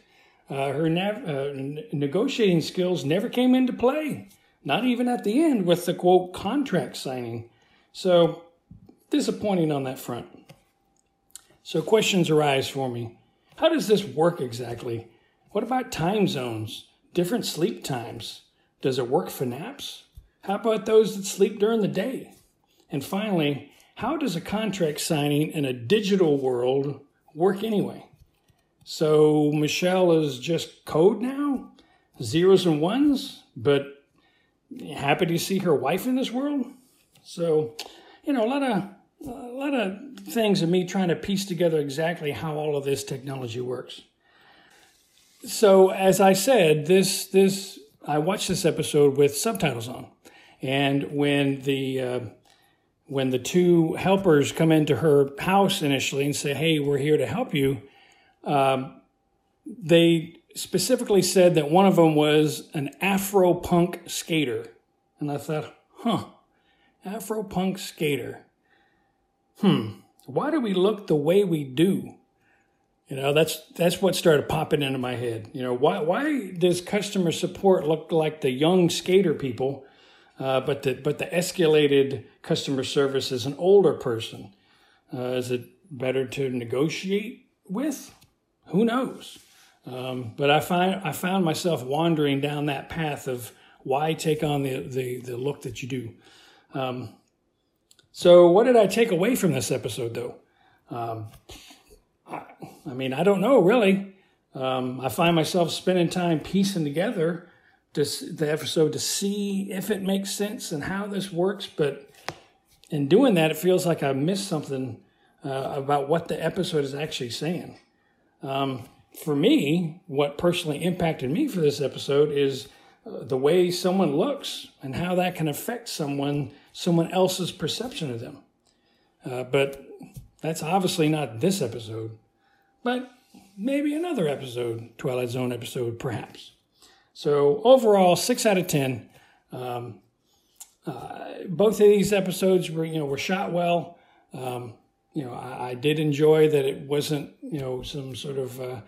uh, her nav- uh, negotiating skills never came into play, not even at the end with the quote contract signing. So, disappointing on that front. So, questions arise for me. How does this work exactly? What about time zones? Different sleep times? Does it work for naps? How about those that sleep during the day? And finally, how does a contract signing in a digital world work anyway? So Michelle is just code now, zeros and ones, but happy to see her wife in this world. So, you know, a lot of a lot of things of me trying to piece together exactly how all of this technology works. So, as I said, this this I watched this episode with subtitles on, and when the uh, when the two helpers come into her house initially and say, "Hey, we're here to help you," um, they specifically said that one of them was an Afro punk skater, and I thought, "Huh, Afro punk skater." hmm, why do we look the way we do? You know, that's that's what started popping into my head. You know, why why does customer support look like the young skater people, uh, but the but the escalated customer service is an older person? Uh, is it better to negotiate with? Who knows? Um, but I find I found myself wandering down that path of why take on the the, the look that you do. Um, so, what did I take away from this episode, though? Um, I, I, mean, I don't know really. Um, I find myself spending time piecing together this, the episode to see if it makes sense and how this works. But in doing that, it feels like I missed something uh, about what the episode is actually saying. Um, for me, what personally impacted me for this episode is uh, the way someone looks and how that can affect someone someone else's perception of them. Uh, but that's obviously not this episode, but maybe another episode, Twilight Zone episode, perhaps. So overall, six out of ten. Um, uh, both of these episodes were, you know, were shot well. Um, you know, I, I, did enjoy that it wasn't, you know, some sort of uh,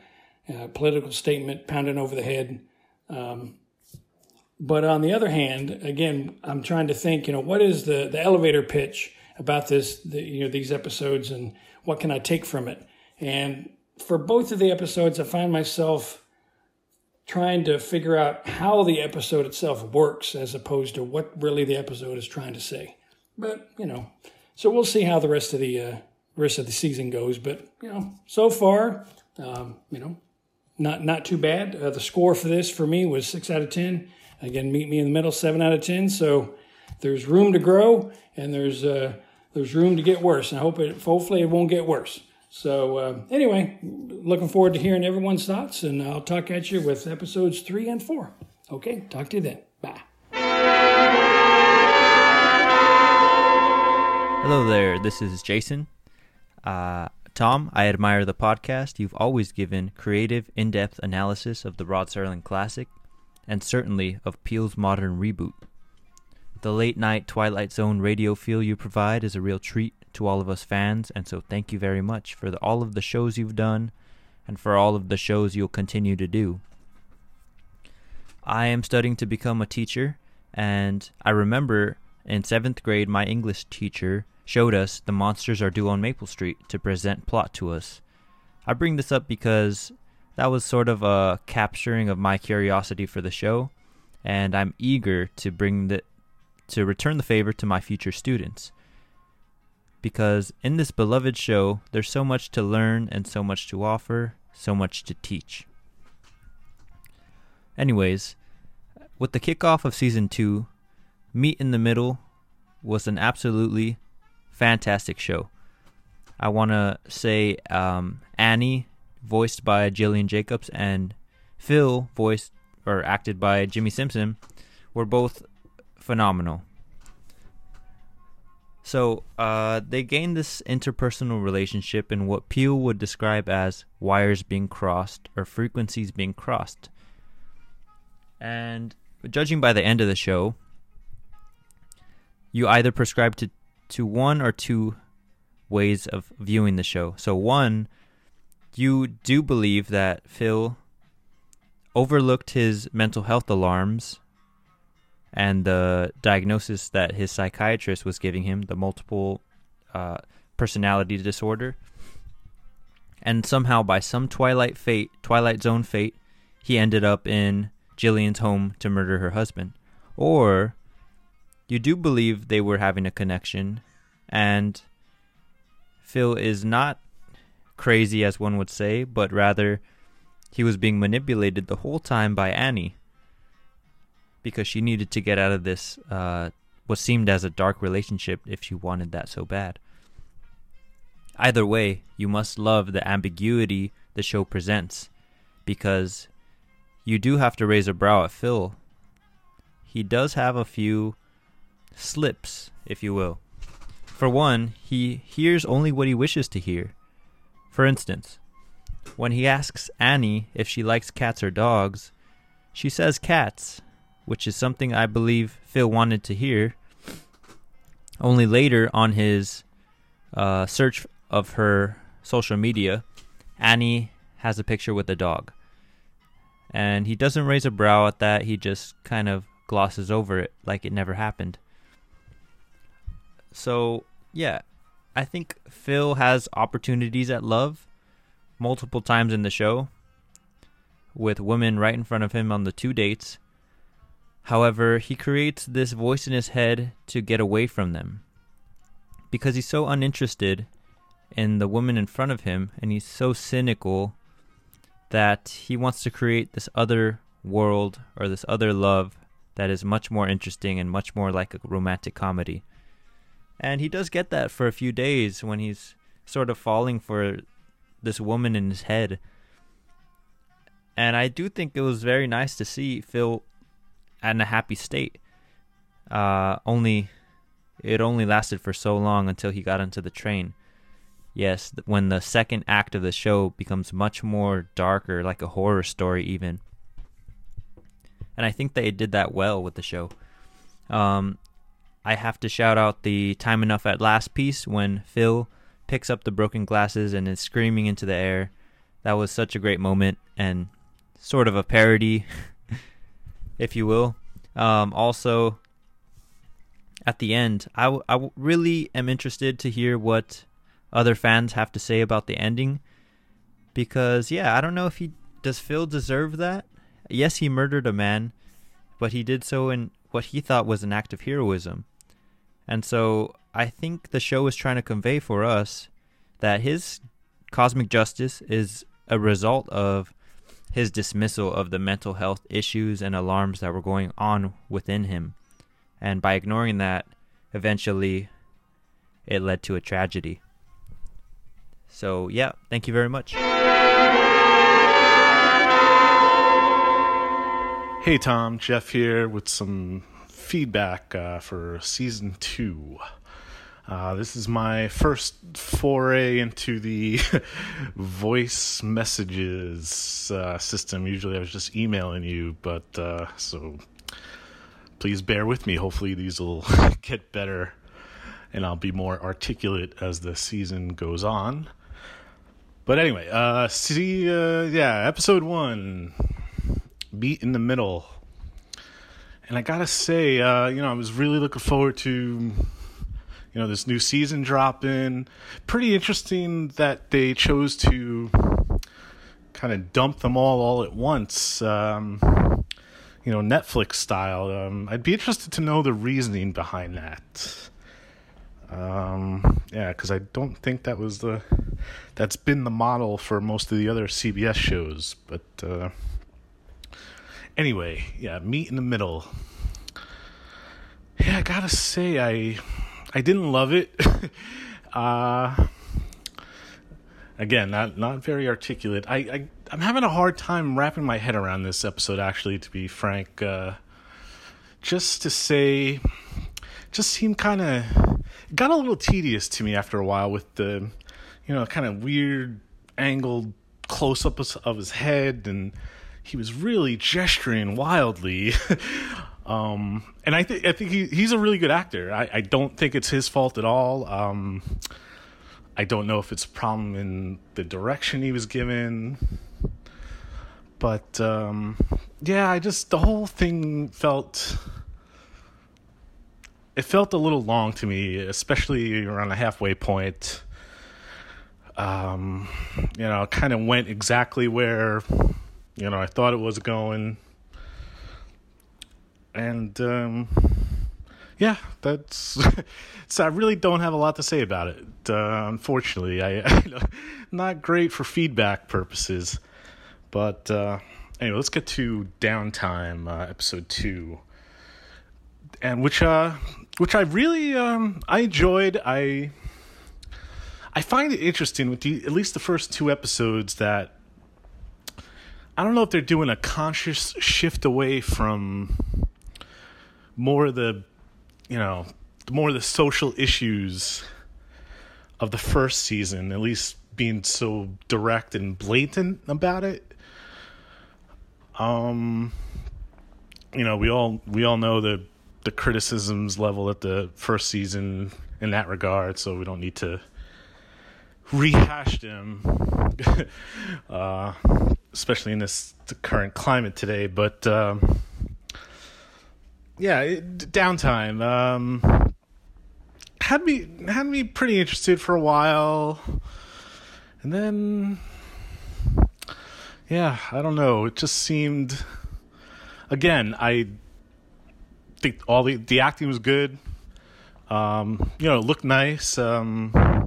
uh, political statement pounding over the head. Um, but on the other hand, again, I'm trying to think, you know, what is the, the elevator pitch about this, the, you know, these episodes and what can I take from it? And for both of the episodes, I find myself trying to figure out how the episode itself works as opposed to what really the episode is trying to say. But, you know, so we'll see how the rest of the, uh, rest of the season goes. But, you know, so far, um, you know, not, not too bad. Uh, the score for this for me was six out of 10. Again, meet me in the middle, seven out of ten. So there's room to grow, and there's uh, there's room to get worse. And I hope it hopefully it won't get worse. So, uh, anyway, looking forward to hearing everyone's thoughts, and I'll talk at you with episodes three and four. Okay, talk to you then. Bye. Hello there, this is Jason. Uh, Tom, I admire the podcast. You've always given creative, in depth analysis of the Rod Serling classic, and certainly of Peele's modern reboot. The late night Twilight Zone radio feel you provide is a real treat to all of us fans, and so thank you very much for the, all of the shows you've done and for all of the shows you'll continue to do. I am studying to become a teacher, and I remember in seventh grade, my English teacher showed us The Monsters Are Due on Maple Street to present plot to us. I bring this up because that was sort of a capturing of my curiosity for the show, and I'm eager to bring the to return the favor to my future students. Because in this beloved show, there's so much to learn and so much to offer, so much to teach. Anyways, with the kickoff of season 2, Meet in the Middle was an absolutely fantastic show. I want to say um, Annie, voiced by Gillian Jacobs, and Phil, voiced or acted by Jimmi Simpson, were both phenomenal. So uh, they gained this interpersonal relationship in what Peele would describe as wires being crossed or frequencies being crossed. And judging by the end of the show, you either prescribe to, to one or two ways of viewing the show. So, one, you do believe that Phil overlooked his mental health alarms and the diagnosis that his psychiatrist was giving him, the multiple uh, personality disorder. And somehow, by some Twilight fate, Twilight Zone fate, he ended up in Gillian's home to murder her husband. Or you do believe they were having a connection, and Phil is not crazy as one would say, but rather he was being manipulated the whole time by Annie because she needed to get out of this uh, what seemed as a dark relationship if she wanted that so bad. Either way, you must love the ambiguity the show presents because you do have to raise a brow at Phil. He does have a few slips, if you will. For one, he hears only what he wishes to hear. For instance, when he asks Annie if she likes cats or dogs, she says cats, which is something I believe Phil wanted to hear. Only later on his uh, search of her social media, Annie has a picture with a dog. And he doesn't raise a brow at that, he just kind of glosses over it like it never happened. So, yeah, I think Phil has opportunities at love multiple times in the show with women right in front of him on the two dates However, he creates this voice in his head to get away from them. Because he's so uninterested in the woman in front of him and he's so cynical that he wants to create this other world or this other love that is much more interesting and much more like a romantic comedy. And he does get that for a few days when he's sort of falling for this woman in his head. And I do think it was very nice to see Phil in a happy state. Uh, only it only lasted for so long until he got into the train. Yes, when the second act of the show becomes much more darker, like a horror story, even. And I think they did that well with the show. Um, I have to shout out the Time Enough at Last piece when Phil picks up the broken glasses and is screaming into the air. That was such a great moment and sort of a parody if you will. Um, also, at the end, I, w- I w- really am interested to hear what other fans have to say about the ending. Because, yeah, I don't know if he. Does Phil deserve that? Yes, he murdered a man, but he did so in what he thought was an act of heroism. And so I think the show is trying to convey for us that his cosmic justice is a result of his dismissal of the mental health issues and alarms that were going on within him. And by ignoring that, eventually it led to a tragedy. So yeah, thank you very much. Hey Tom, Jeff here with some feedback uh, for season two. Uh, this is my first foray into the voice messages uh, system. Usually I was just emailing you, but uh, so please bear with me. Hopefully these will get better and I'll be more articulate as the season goes on. But anyway, uh, see, uh, yeah, episode one Meet in the Middle. And I gotta say, uh, you know, I was really looking forward to, you know, this new season dropping. Pretty interesting that they chose to kind of dump them all all at once, um, you know, Netflix style. Um, I'd be interested to know the reasoning behind that. Um, yeah, because I don't think that was the that's been the model for most of the other CBS shows, but. Uh, anyway, yeah, meet in the middle. Yeah, I gotta say, I I didn't love it. uh, again, not not very articulate. I, I I'm having a hard time wrapping my head around this episode. Actually, to be frank, uh, just to say, just seemed kind of got a little tedious to me after a while with the, you know, kind of weird angled close up of his head and he was really gesturing wildly. um, and I think I think he, he's a really good actor. I, I don't think it's his fault at all. Um, I don't know if it's a problem in the direction he was given, but um, yeah, I just the whole thing felt it felt a little long to me, especially around the halfway point. Um, you know, kind of went exactly where you know, I thought it was going. And um, yeah, that's so. I really don't have a lot to say about it. Uh, unfortunately, I, I not great for feedback purposes. But uh, anyway, let's get to downtime, uh, episode two, and which uh, which I really um, I enjoyed. I I find it interesting with the, at least the first two episodes that I don't know if they're doing a conscious shift away from more of the, you know, more of the social issues of the first season, at least being so direct and blatant about it. Um, you know, we all we all know the the criticisms level at the first season in that regard, so we don't need to rehash them. uh, especially in this current climate today. But um, yeah, it, downtime um, had me had me pretty interested for a while, and then yeah, I don't know. It just seemed again. I think all the the acting was good. Um, you know, it looked nice. Um,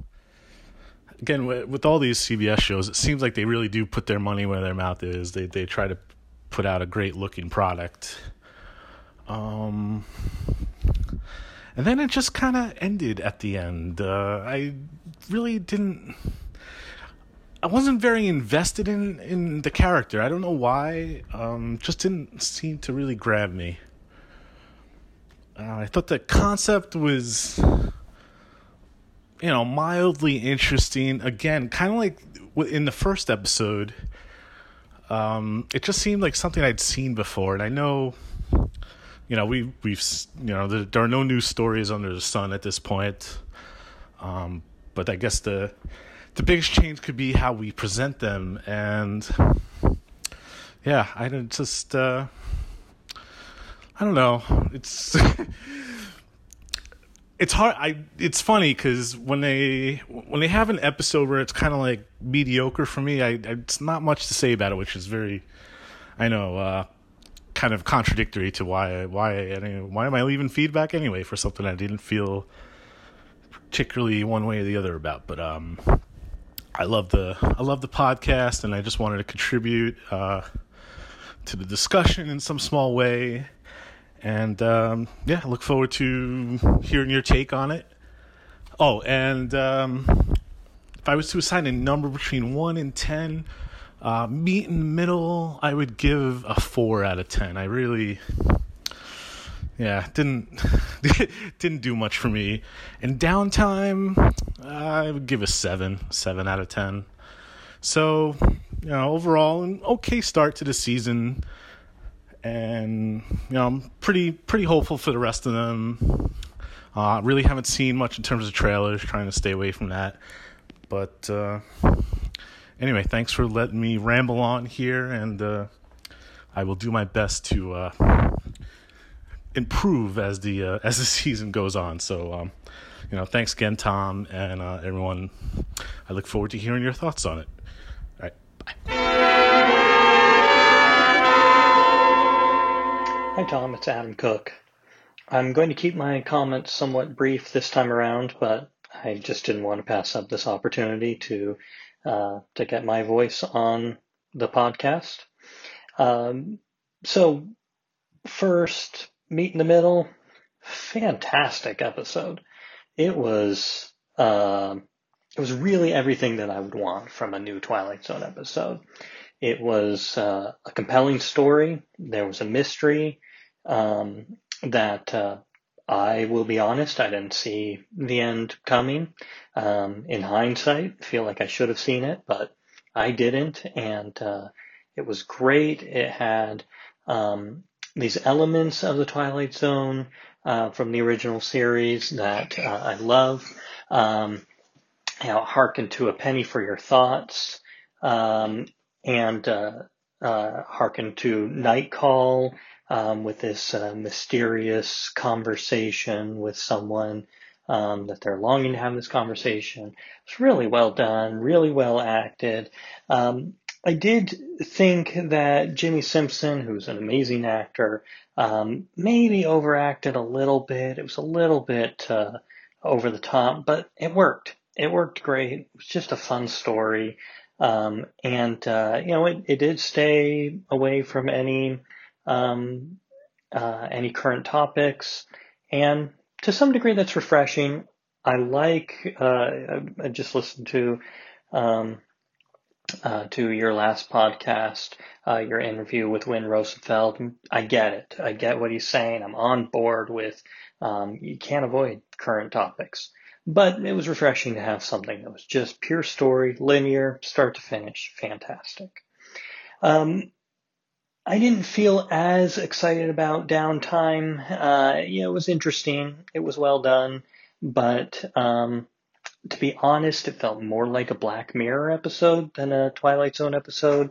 again with all these CBS shows, it seems like they really do put their money where their mouth is. They they try to put out a great looking product. Um, and then it just kind of ended at the end. Uh, I really didn't. I wasn't very invested in in the character. I don't know why. Um, just didn't seem to really grab me. Uh, I thought the concept was you know, mildly interesting. Again, kind of like in the first episode, um, it just seemed like something I'd seen before, and I know, you know, we we've you know there, there are no new stories under the sun at this point, um, but I guess the the biggest change could be how we present them, and yeah, I don't just uh, I don't know, it's. it's hard i it's funny because when they when they have an episode where it's kind of like mediocre for me I, I, it's not much to say about it which is very i know uh kind of contradictory to why why why am i leaving feedback anyway for something i didn't feel particularly one way or the other about? But um i love the i love the podcast and i just wanted to contribute uh to the discussion in some small way and um, yeah, look forward to hearing your take on it. Oh, and um, if I was to assign a number between one and ten, uh, meet in the middle, I would give a four out of ten. I really, yeah, didn't didn't do much for me. And downtime, I would give a seven, seven out of ten. So, you know, overall, an okay start to the season, and you know, I'm pretty pretty hopeful for the rest of them. Uh, really haven't seen much in terms of trailers, trying to stay away from that. But uh, anyway, thanks for letting me ramble on here, and uh, I will do my best to uh, improve as the uh, as the season goes on. So, um, you know, thanks again, Tom, and uh, everyone. I look forward to hearing your thoughts on it. All right, bye. Hi, Tom. It's Adam Cook. I'm going to keep my comments somewhat brief this time around, but I just didn't want to pass up this opportunity to uh, to get my voice on the podcast. Um, so, first, meet in the middle, fantastic episode. It was uh, it was really everything that I would want from a new Twilight Zone episode. It was uh, a compelling story. There was a mystery um, that uh, I will be honest, I didn't see the end coming. Um, in hindsight, I feel like I should have seen it, but I didn't, and uh, it was great. It had um, these elements of the Twilight Zone uh, from the original series that uh, I love. Um, you know, hearken to a penny for your thoughts, um, and uh, uh, hearken to Night Call um, with this uh, mysterious conversation with someone um, that they're longing to have this conversation. It's really well done, really well acted. Um, I did think that Jimmi Simpson, who's an amazing actor, um, maybe overacted a little bit. It was a little bit uh, over the top, but it worked. It worked great. It was just a fun story. Um, and, uh, you know, it, it did stay away from any um, uh, any current topics, and to some degree that's refreshing. I like. Uh, I just listened to um, uh, to your last podcast, uh, your interview with Win Rosenfeld. I get it. I get what he's saying. I'm on board with. Um, you can't avoid current topics, but it was refreshing to have something that was just pure story, linear, start to finish, fantastic. Um, I didn't feel as excited about downtime. Uh, yeah, it was interesting. It was well done, but um, to be honest, it felt more like a Black Mirror episode than a Twilight Zone episode.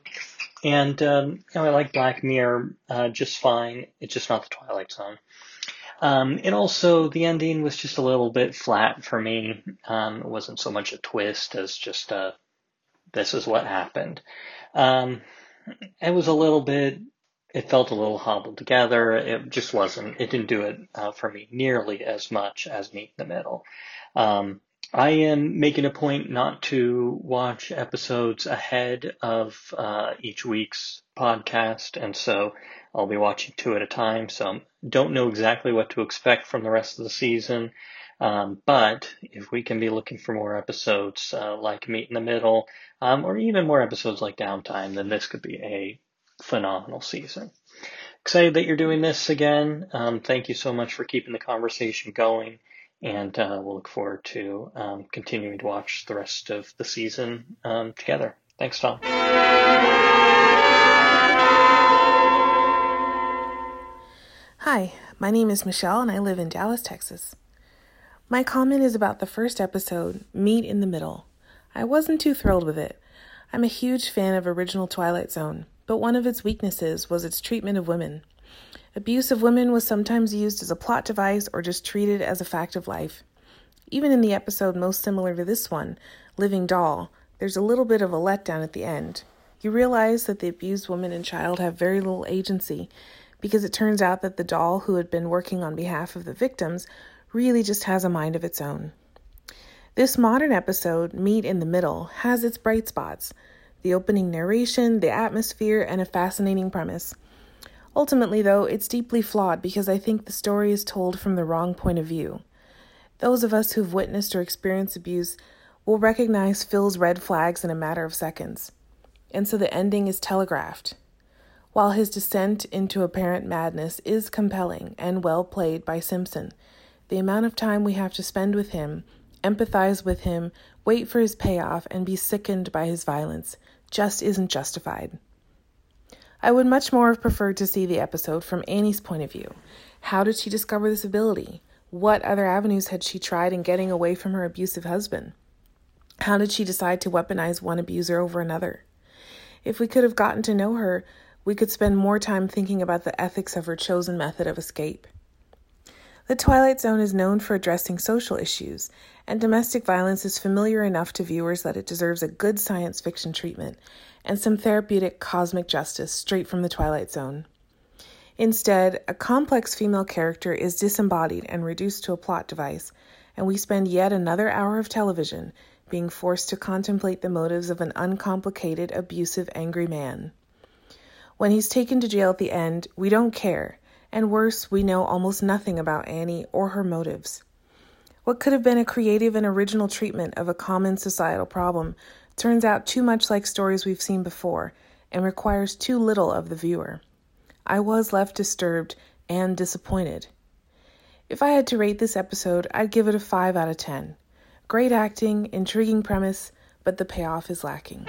And um, you know, I like Black Mirror uh, just fine. It's just not the Twilight Zone. Um, it also the ending was just a little bit flat for me. Um, it wasn't so much a twist as just a this is what happened. Um, it was a little bit it felt a little hobbled together. It just wasn't. It didn't do it uh, for me nearly as much as Meet in the Middle. Um, I am making a point not to watch episodes ahead of uh, each week's podcast, and so I'll be watching two at a time. So don't know exactly what to expect from the rest of the season. Um, but if we can be looking for more episodes uh, like Meet in the Middle, um, or even more episodes like Downtime, then this could be a phenomenal season. Excited that you're doing this again. Um, thank you so much for keeping the conversation going, and uh, we'll look forward to um, continuing to watch the rest of the season um, together. Thanks, Tom. Hi, my name is Michelle, and I live in Dallas, Texas. My comment is about the first episode, Meet in the Middle. I wasn't too thrilled with it. I'm a huge fan of original Twilight Zone, but one of its weaknesses was its treatment of women. Abuse of women was sometimes used as a plot device or just treated as a fact of life. Even in the episode most similar to this one, Living Doll, there's a little bit of a letdown at the end. You realize that the abused woman and child have very little agency because it turns out that the doll who had been working on behalf of the victims really just has a mind of its own. This modern episode, Meet in the Middle, has its bright spots the opening narration, the atmosphere, and a fascinating premise. Ultimately, though, it's deeply flawed because I think the story is told from the wrong point of view. Those of us who've witnessed or experienced abuse will recognize Phil's red flags in a matter of seconds. And so the ending is telegraphed. While his descent into apparent madness is compelling and well played by Simpson, the amount of time we have to spend with him, empathize with him, wait for his payoff, and be sickened by his violence just isn't justified. I would much more have preferred to see the episode from Annie's point of view. How did she discover this ability? What other avenues had she tried in getting away from her abusive husband? How did she decide to weaponize one abuser over another? If we could have gotten to know her, we could spend more time thinking about the ethics of her chosen method of escape. The Twilight Zone is known for addressing social issues, and domestic violence is familiar enough to viewers that it deserves a good science fiction treatment and some therapeutic cosmic justice straight from the Twilight Zone. Instead, a complex female character is disembodied and reduced to a plot device, and we spend yet another hour of television being forced to contemplate the motives of an uncomplicated, abusive, angry man. When he's taken to jail at the end, we don't care, and worse, we know almost nothing about Annie or her motives. What could have been a creative and original treatment of a common societal problem turns out too much like stories we've seen before and requires too little of the viewer. I was left disturbed and disappointed. If I had to rate this episode, I'd give it a 5 out of 10. Great acting, intriguing premise, but the payoff is lacking.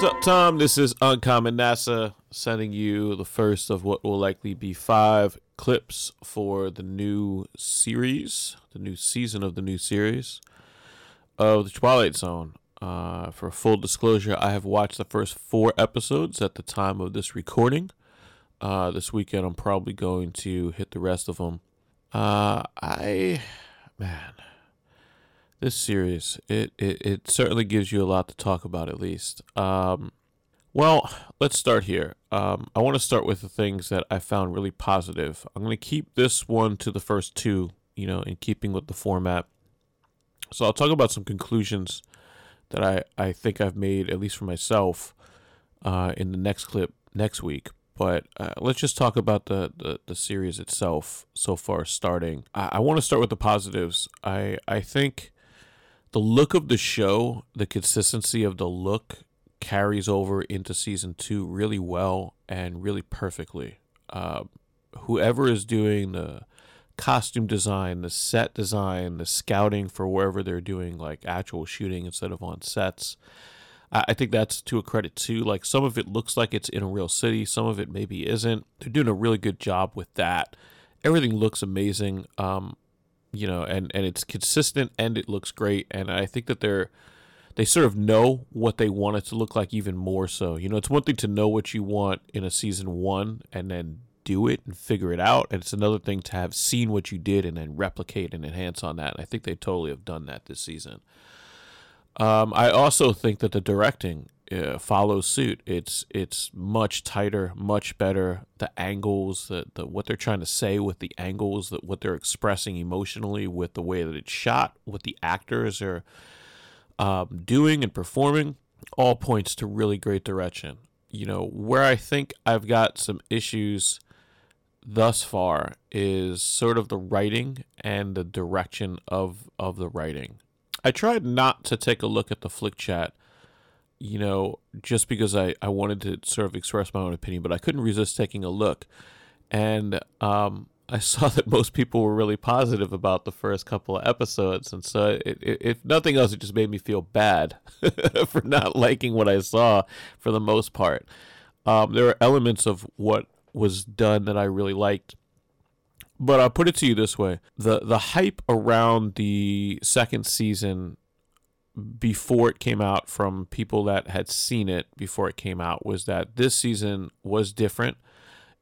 What's up, Tom? This is Uncommon NASA sending you the first of what will likely be five clips for the new series, the new season of the new series of The Twilight Zone. Uh, for full disclosure, I have watched the first four episodes at the time of this recording. Uh, this weekend, I'm probably going to hit the rest of them. Uh, I, man, this series it, it it certainly gives you a lot to talk about at least. Um well let's start here. Um i want to start with the things that i found really positive. I'm going to keep this one to the first two you know in keeping with the format. So i'll talk about some conclusions that i i think i've made at least for myself uh in the next clip next week. But uh, let's just talk about the, the, the series itself so far starting. I, I want to start with the positives. I i think the look of the show, the consistency of the look carries over into season two really well and really perfectly. Uh, whoever is doing the costume design, the set design, the scouting for wherever they're doing like actual shooting instead of on sets. I, I think that's to a credit too. Like some of it looks like it's in a real city, some of it maybe isn't. They're doing a really good job with that. Everything looks amazing. Um, you know, and and it's consistent and it looks great. And I think that they're they sort of know what they want it to look like even more so. You know, it's one thing to know what you want in a season one and then do it and figure it out, and it's another thing to have seen what you did and then replicate and enhance on that. And I think they totally have done that this season. Um, I also think that the directing uh, follows suit. It's it's much tighter, much better. The angles, the, the what they're trying to say with the angles, that what they're expressing emotionally with the way that it's shot, what the actors are um, doing and performing, all points to really great direction. You know where I think I've got some issues thus far is sort of the writing and the direction of of the writing. I tried not to take a look at the flick chat you know, just because I, I wanted to sort of express my own opinion, but I couldn't resist taking a look. And um, I saw that most people were really positive about the first couple of episodes. And so, it, it, if nothing else, it just made me feel bad for not liking what I saw for the most part. Um, there are elements of what was done that I really liked. But I'll put it to you this way: the the hype around the second season before it came out from people that had seen it before it came out was that this season was different.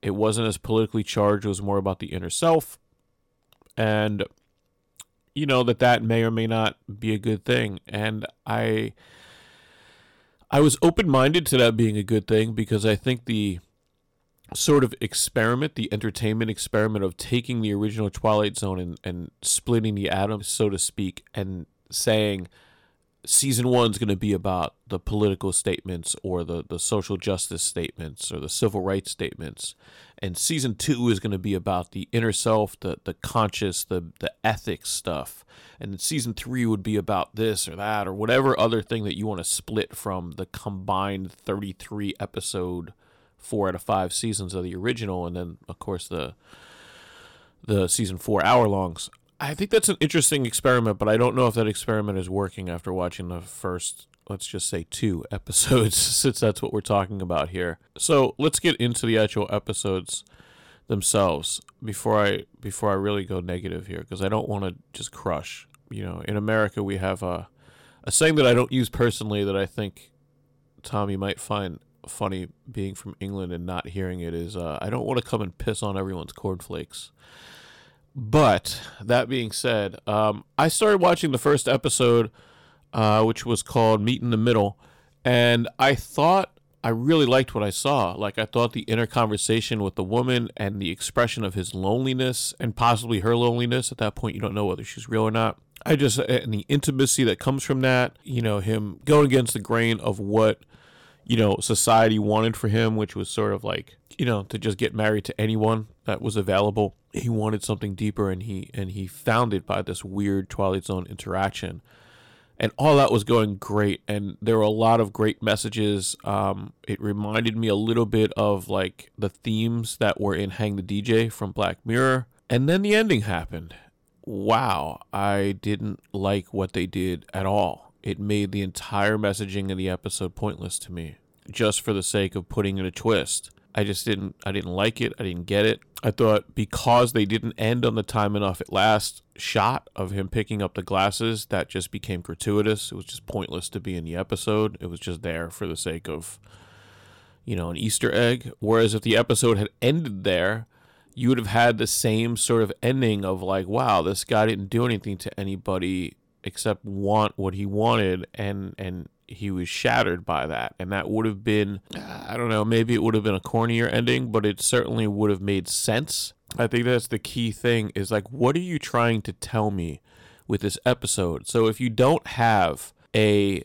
It wasn't as politically charged. It was more about the inner self. And you know that that may or may not be a good thing. And I I was open-minded to that being a good thing because I think the sort of experiment, the entertainment experiment of taking the original Twilight Zone and, and splitting the atom, so to speak, and saying season one's going to be about the political statements or the, the social justice statements or the civil rights statements. And season two is going to be about the inner self the, the conscious the, the ethics stuff. And season three would be about this or that or whatever other thing that you want to split from the combined 33 episode four out of five seasons of the original. And then of course the the season four hour longs I think that's an interesting experiment, but I don't know if that experiment is working after watching the first, let's just say, two episodes, since that's what we're talking about here. So let's get into the actual episodes themselves before I before I really go negative here, because I don't want to just crush. You know, in America we have a a saying that I don't use personally that I think Tommy might find funny being from England and not hearing it is uh, I don't want to come and piss on everyone's cornflakes. But that being said, um, I started watching the first episode, uh, which was called Meet in the Middle, and I thought I really liked what I saw. Like I thought the inner conversation with the woman and the expression of his loneliness and possibly her loneliness. At that point, you don't know whether she's real or not. I just and the intimacy that comes from that. You know, him going against the grain of what you know society wanted for him, which was sort of like you know to just get married to anyone that was available. He wanted something deeper, and he and he found it by this weird Twilight Zone interaction, and all that was going great. And there were a lot of great messages. Um, it reminded me a little bit of like the themes that were in Hang the DJ from Black Mirror, and then the ending happened. Wow, I didn't like what they did at all. It made the entire messaging of the episode pointless to me, just for the sake of putting in a twist. I just didn't I didn't like it. I didn't get it. I thought because they didn't end on the time enough at last shot of him picking up the glasses, that just became gratuitous. It was just pointless to be in the episode. It was just there for the sake of you know, an Easter egg. Whereas if the episode had ended there, you would have had the same sort of ending of like, wow, this guy didn't do anything to anybody except want what he wanted and and he was shattered by that. And that would have been, I don't know, maybe it would have been a cornier ending, but it certainly would have made sense. I think that's the key thing is like, what are you trying to tell me with this episode? So if you don't have a,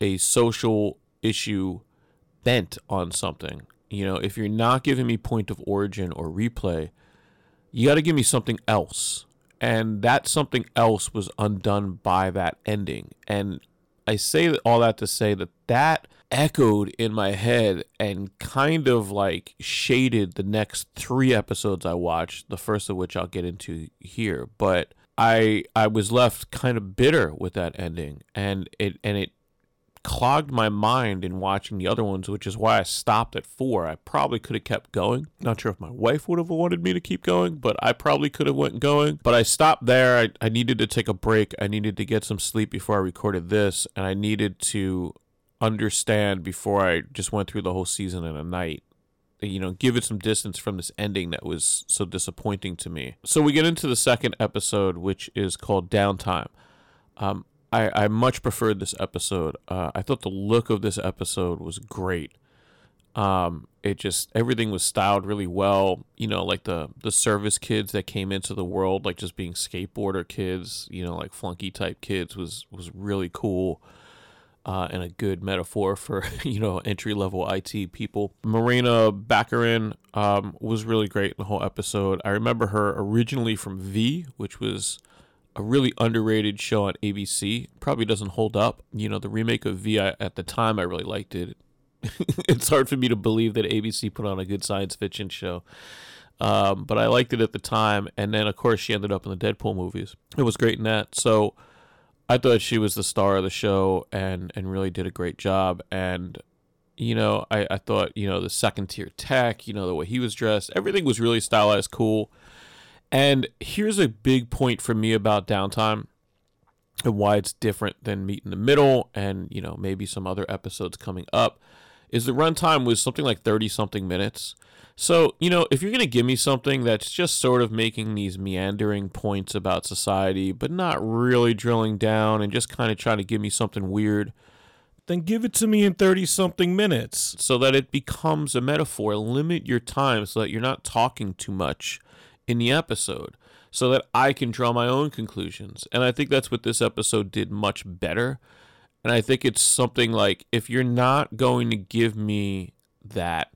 a social issue bent on something, you know, if you're not giving me point of origin or replay, you got to give me something else. And that something else was undone by that ending. And I say all that to say that that echoed in my head and kind of like shaded the next three episodes I watched, the first of which I'll get into here. But I I was left kind of bitter with that ending and it and it clogged my mind in watching the other ones, which is why I stopped at four. I probably could have kept going. Not sure if my wife would have wanted me to keep going, but I probably could have went going. But I stopped there. I, I needed to take a break. I needed to get some sleep before I recorded this, and I needed to understand before I just went through the whole season in a night. You know, give it some distance from this ending that was so disappointing to me. So we get into the second episode, which is called Downtime. Um, I, I much preferred this episode. Uh, I thought the look of this episode was great. Um, it just everything was styled really well. You know, like the the service kids that came into the world, like just being skateboarder kids. You know, like flunky type kids was was really cool. Uh, and a good metaphor for you know entry level IT people. Morena Baccarin um, was really great in the whole episode. I remember her originally from V, which was a really underrated show on ABC. Probably doesn't hold up. You know, the remake of V I, at the time, I really liked it. it's hard for me to believe that ABC put on a good science fiction show. Um, but I liked it at the time. And then, of course, she ended up in the Deadpool movies. It was great in that. So I thought she was the star of the show and, and really did a great job. And, you know, I, I thought, you know, the second tier tech, you know, the way he was dressed, everything was really stylized, cool. And here's a big point for me about downtime and why it's different than Meet in the Middle and, you know, maybe some other episodes coming up is the runtime was something like 30 something minutes. So, you know, if you're going to give me something that's just sort of making these meandering points about society, but not really drilling down and just kind of trying to give me something weird, then give it to me in 30 something minutes so that it becomes a metaphor. Limit your time so that you're not talking too much in the episode so that I can draw my own conclusions. And I think that's what this episode did much better. And I think it's something like if you're not going to give me that,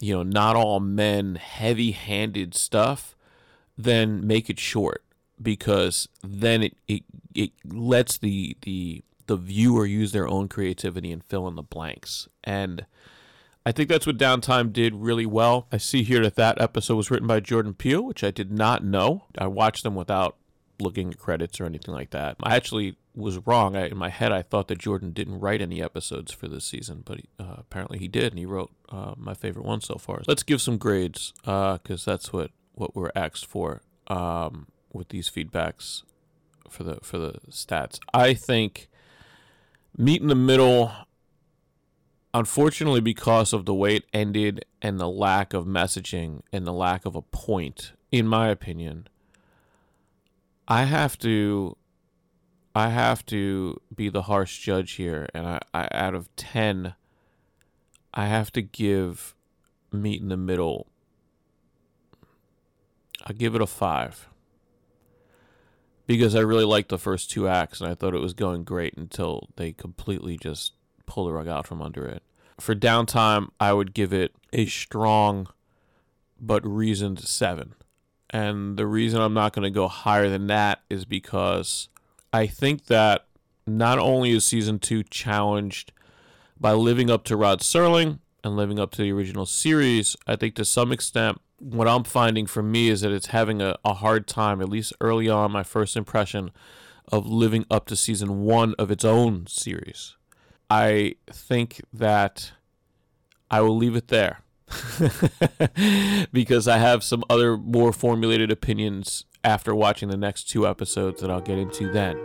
you know, not all men heavy handed stuff, then make it short because then it, it, it lets the, the, the viewer use their own creativity and fill in the blanks. And I think that's what Downtime did really well. I see here that that episode was written by Jordan Peele, which I did not know. I watched them without looking at credits or anything like that. I actually was wrong. I, in my head, I thought that Jordan didn't write any episodes for this season, but he, uh, apparently he did, and he wrote uh, my favorite one so far. Let's give some grades because uh, that's what, what we're asked for um, with these feedbacks for the for the stats. I think meet in the middle. Unfortunately, because of the way it ended and the lack of messaging and the lack of a point, in my opinion, I have to I have to be the harsh judge here. And I, I out of 10 I have to give meet in the middle. I give it a 5 because I really liked the first two acts and I thought it was going great until they completely just pull the rug out from under it. For downtime, I would give it a strong but reasoned 7. And the reason I'm not going to go higher than that is because I think that not only is season two challenged by living up to Rod Serling and living up to the original series, I think to some extent, what I'm finding for me is that it's having a, a hard time, at least early on, my first impression of living up to season one of its own series. I think that I will leave it there. because I have some other more formulated opinions after watching the next two episodes that I'll get into then.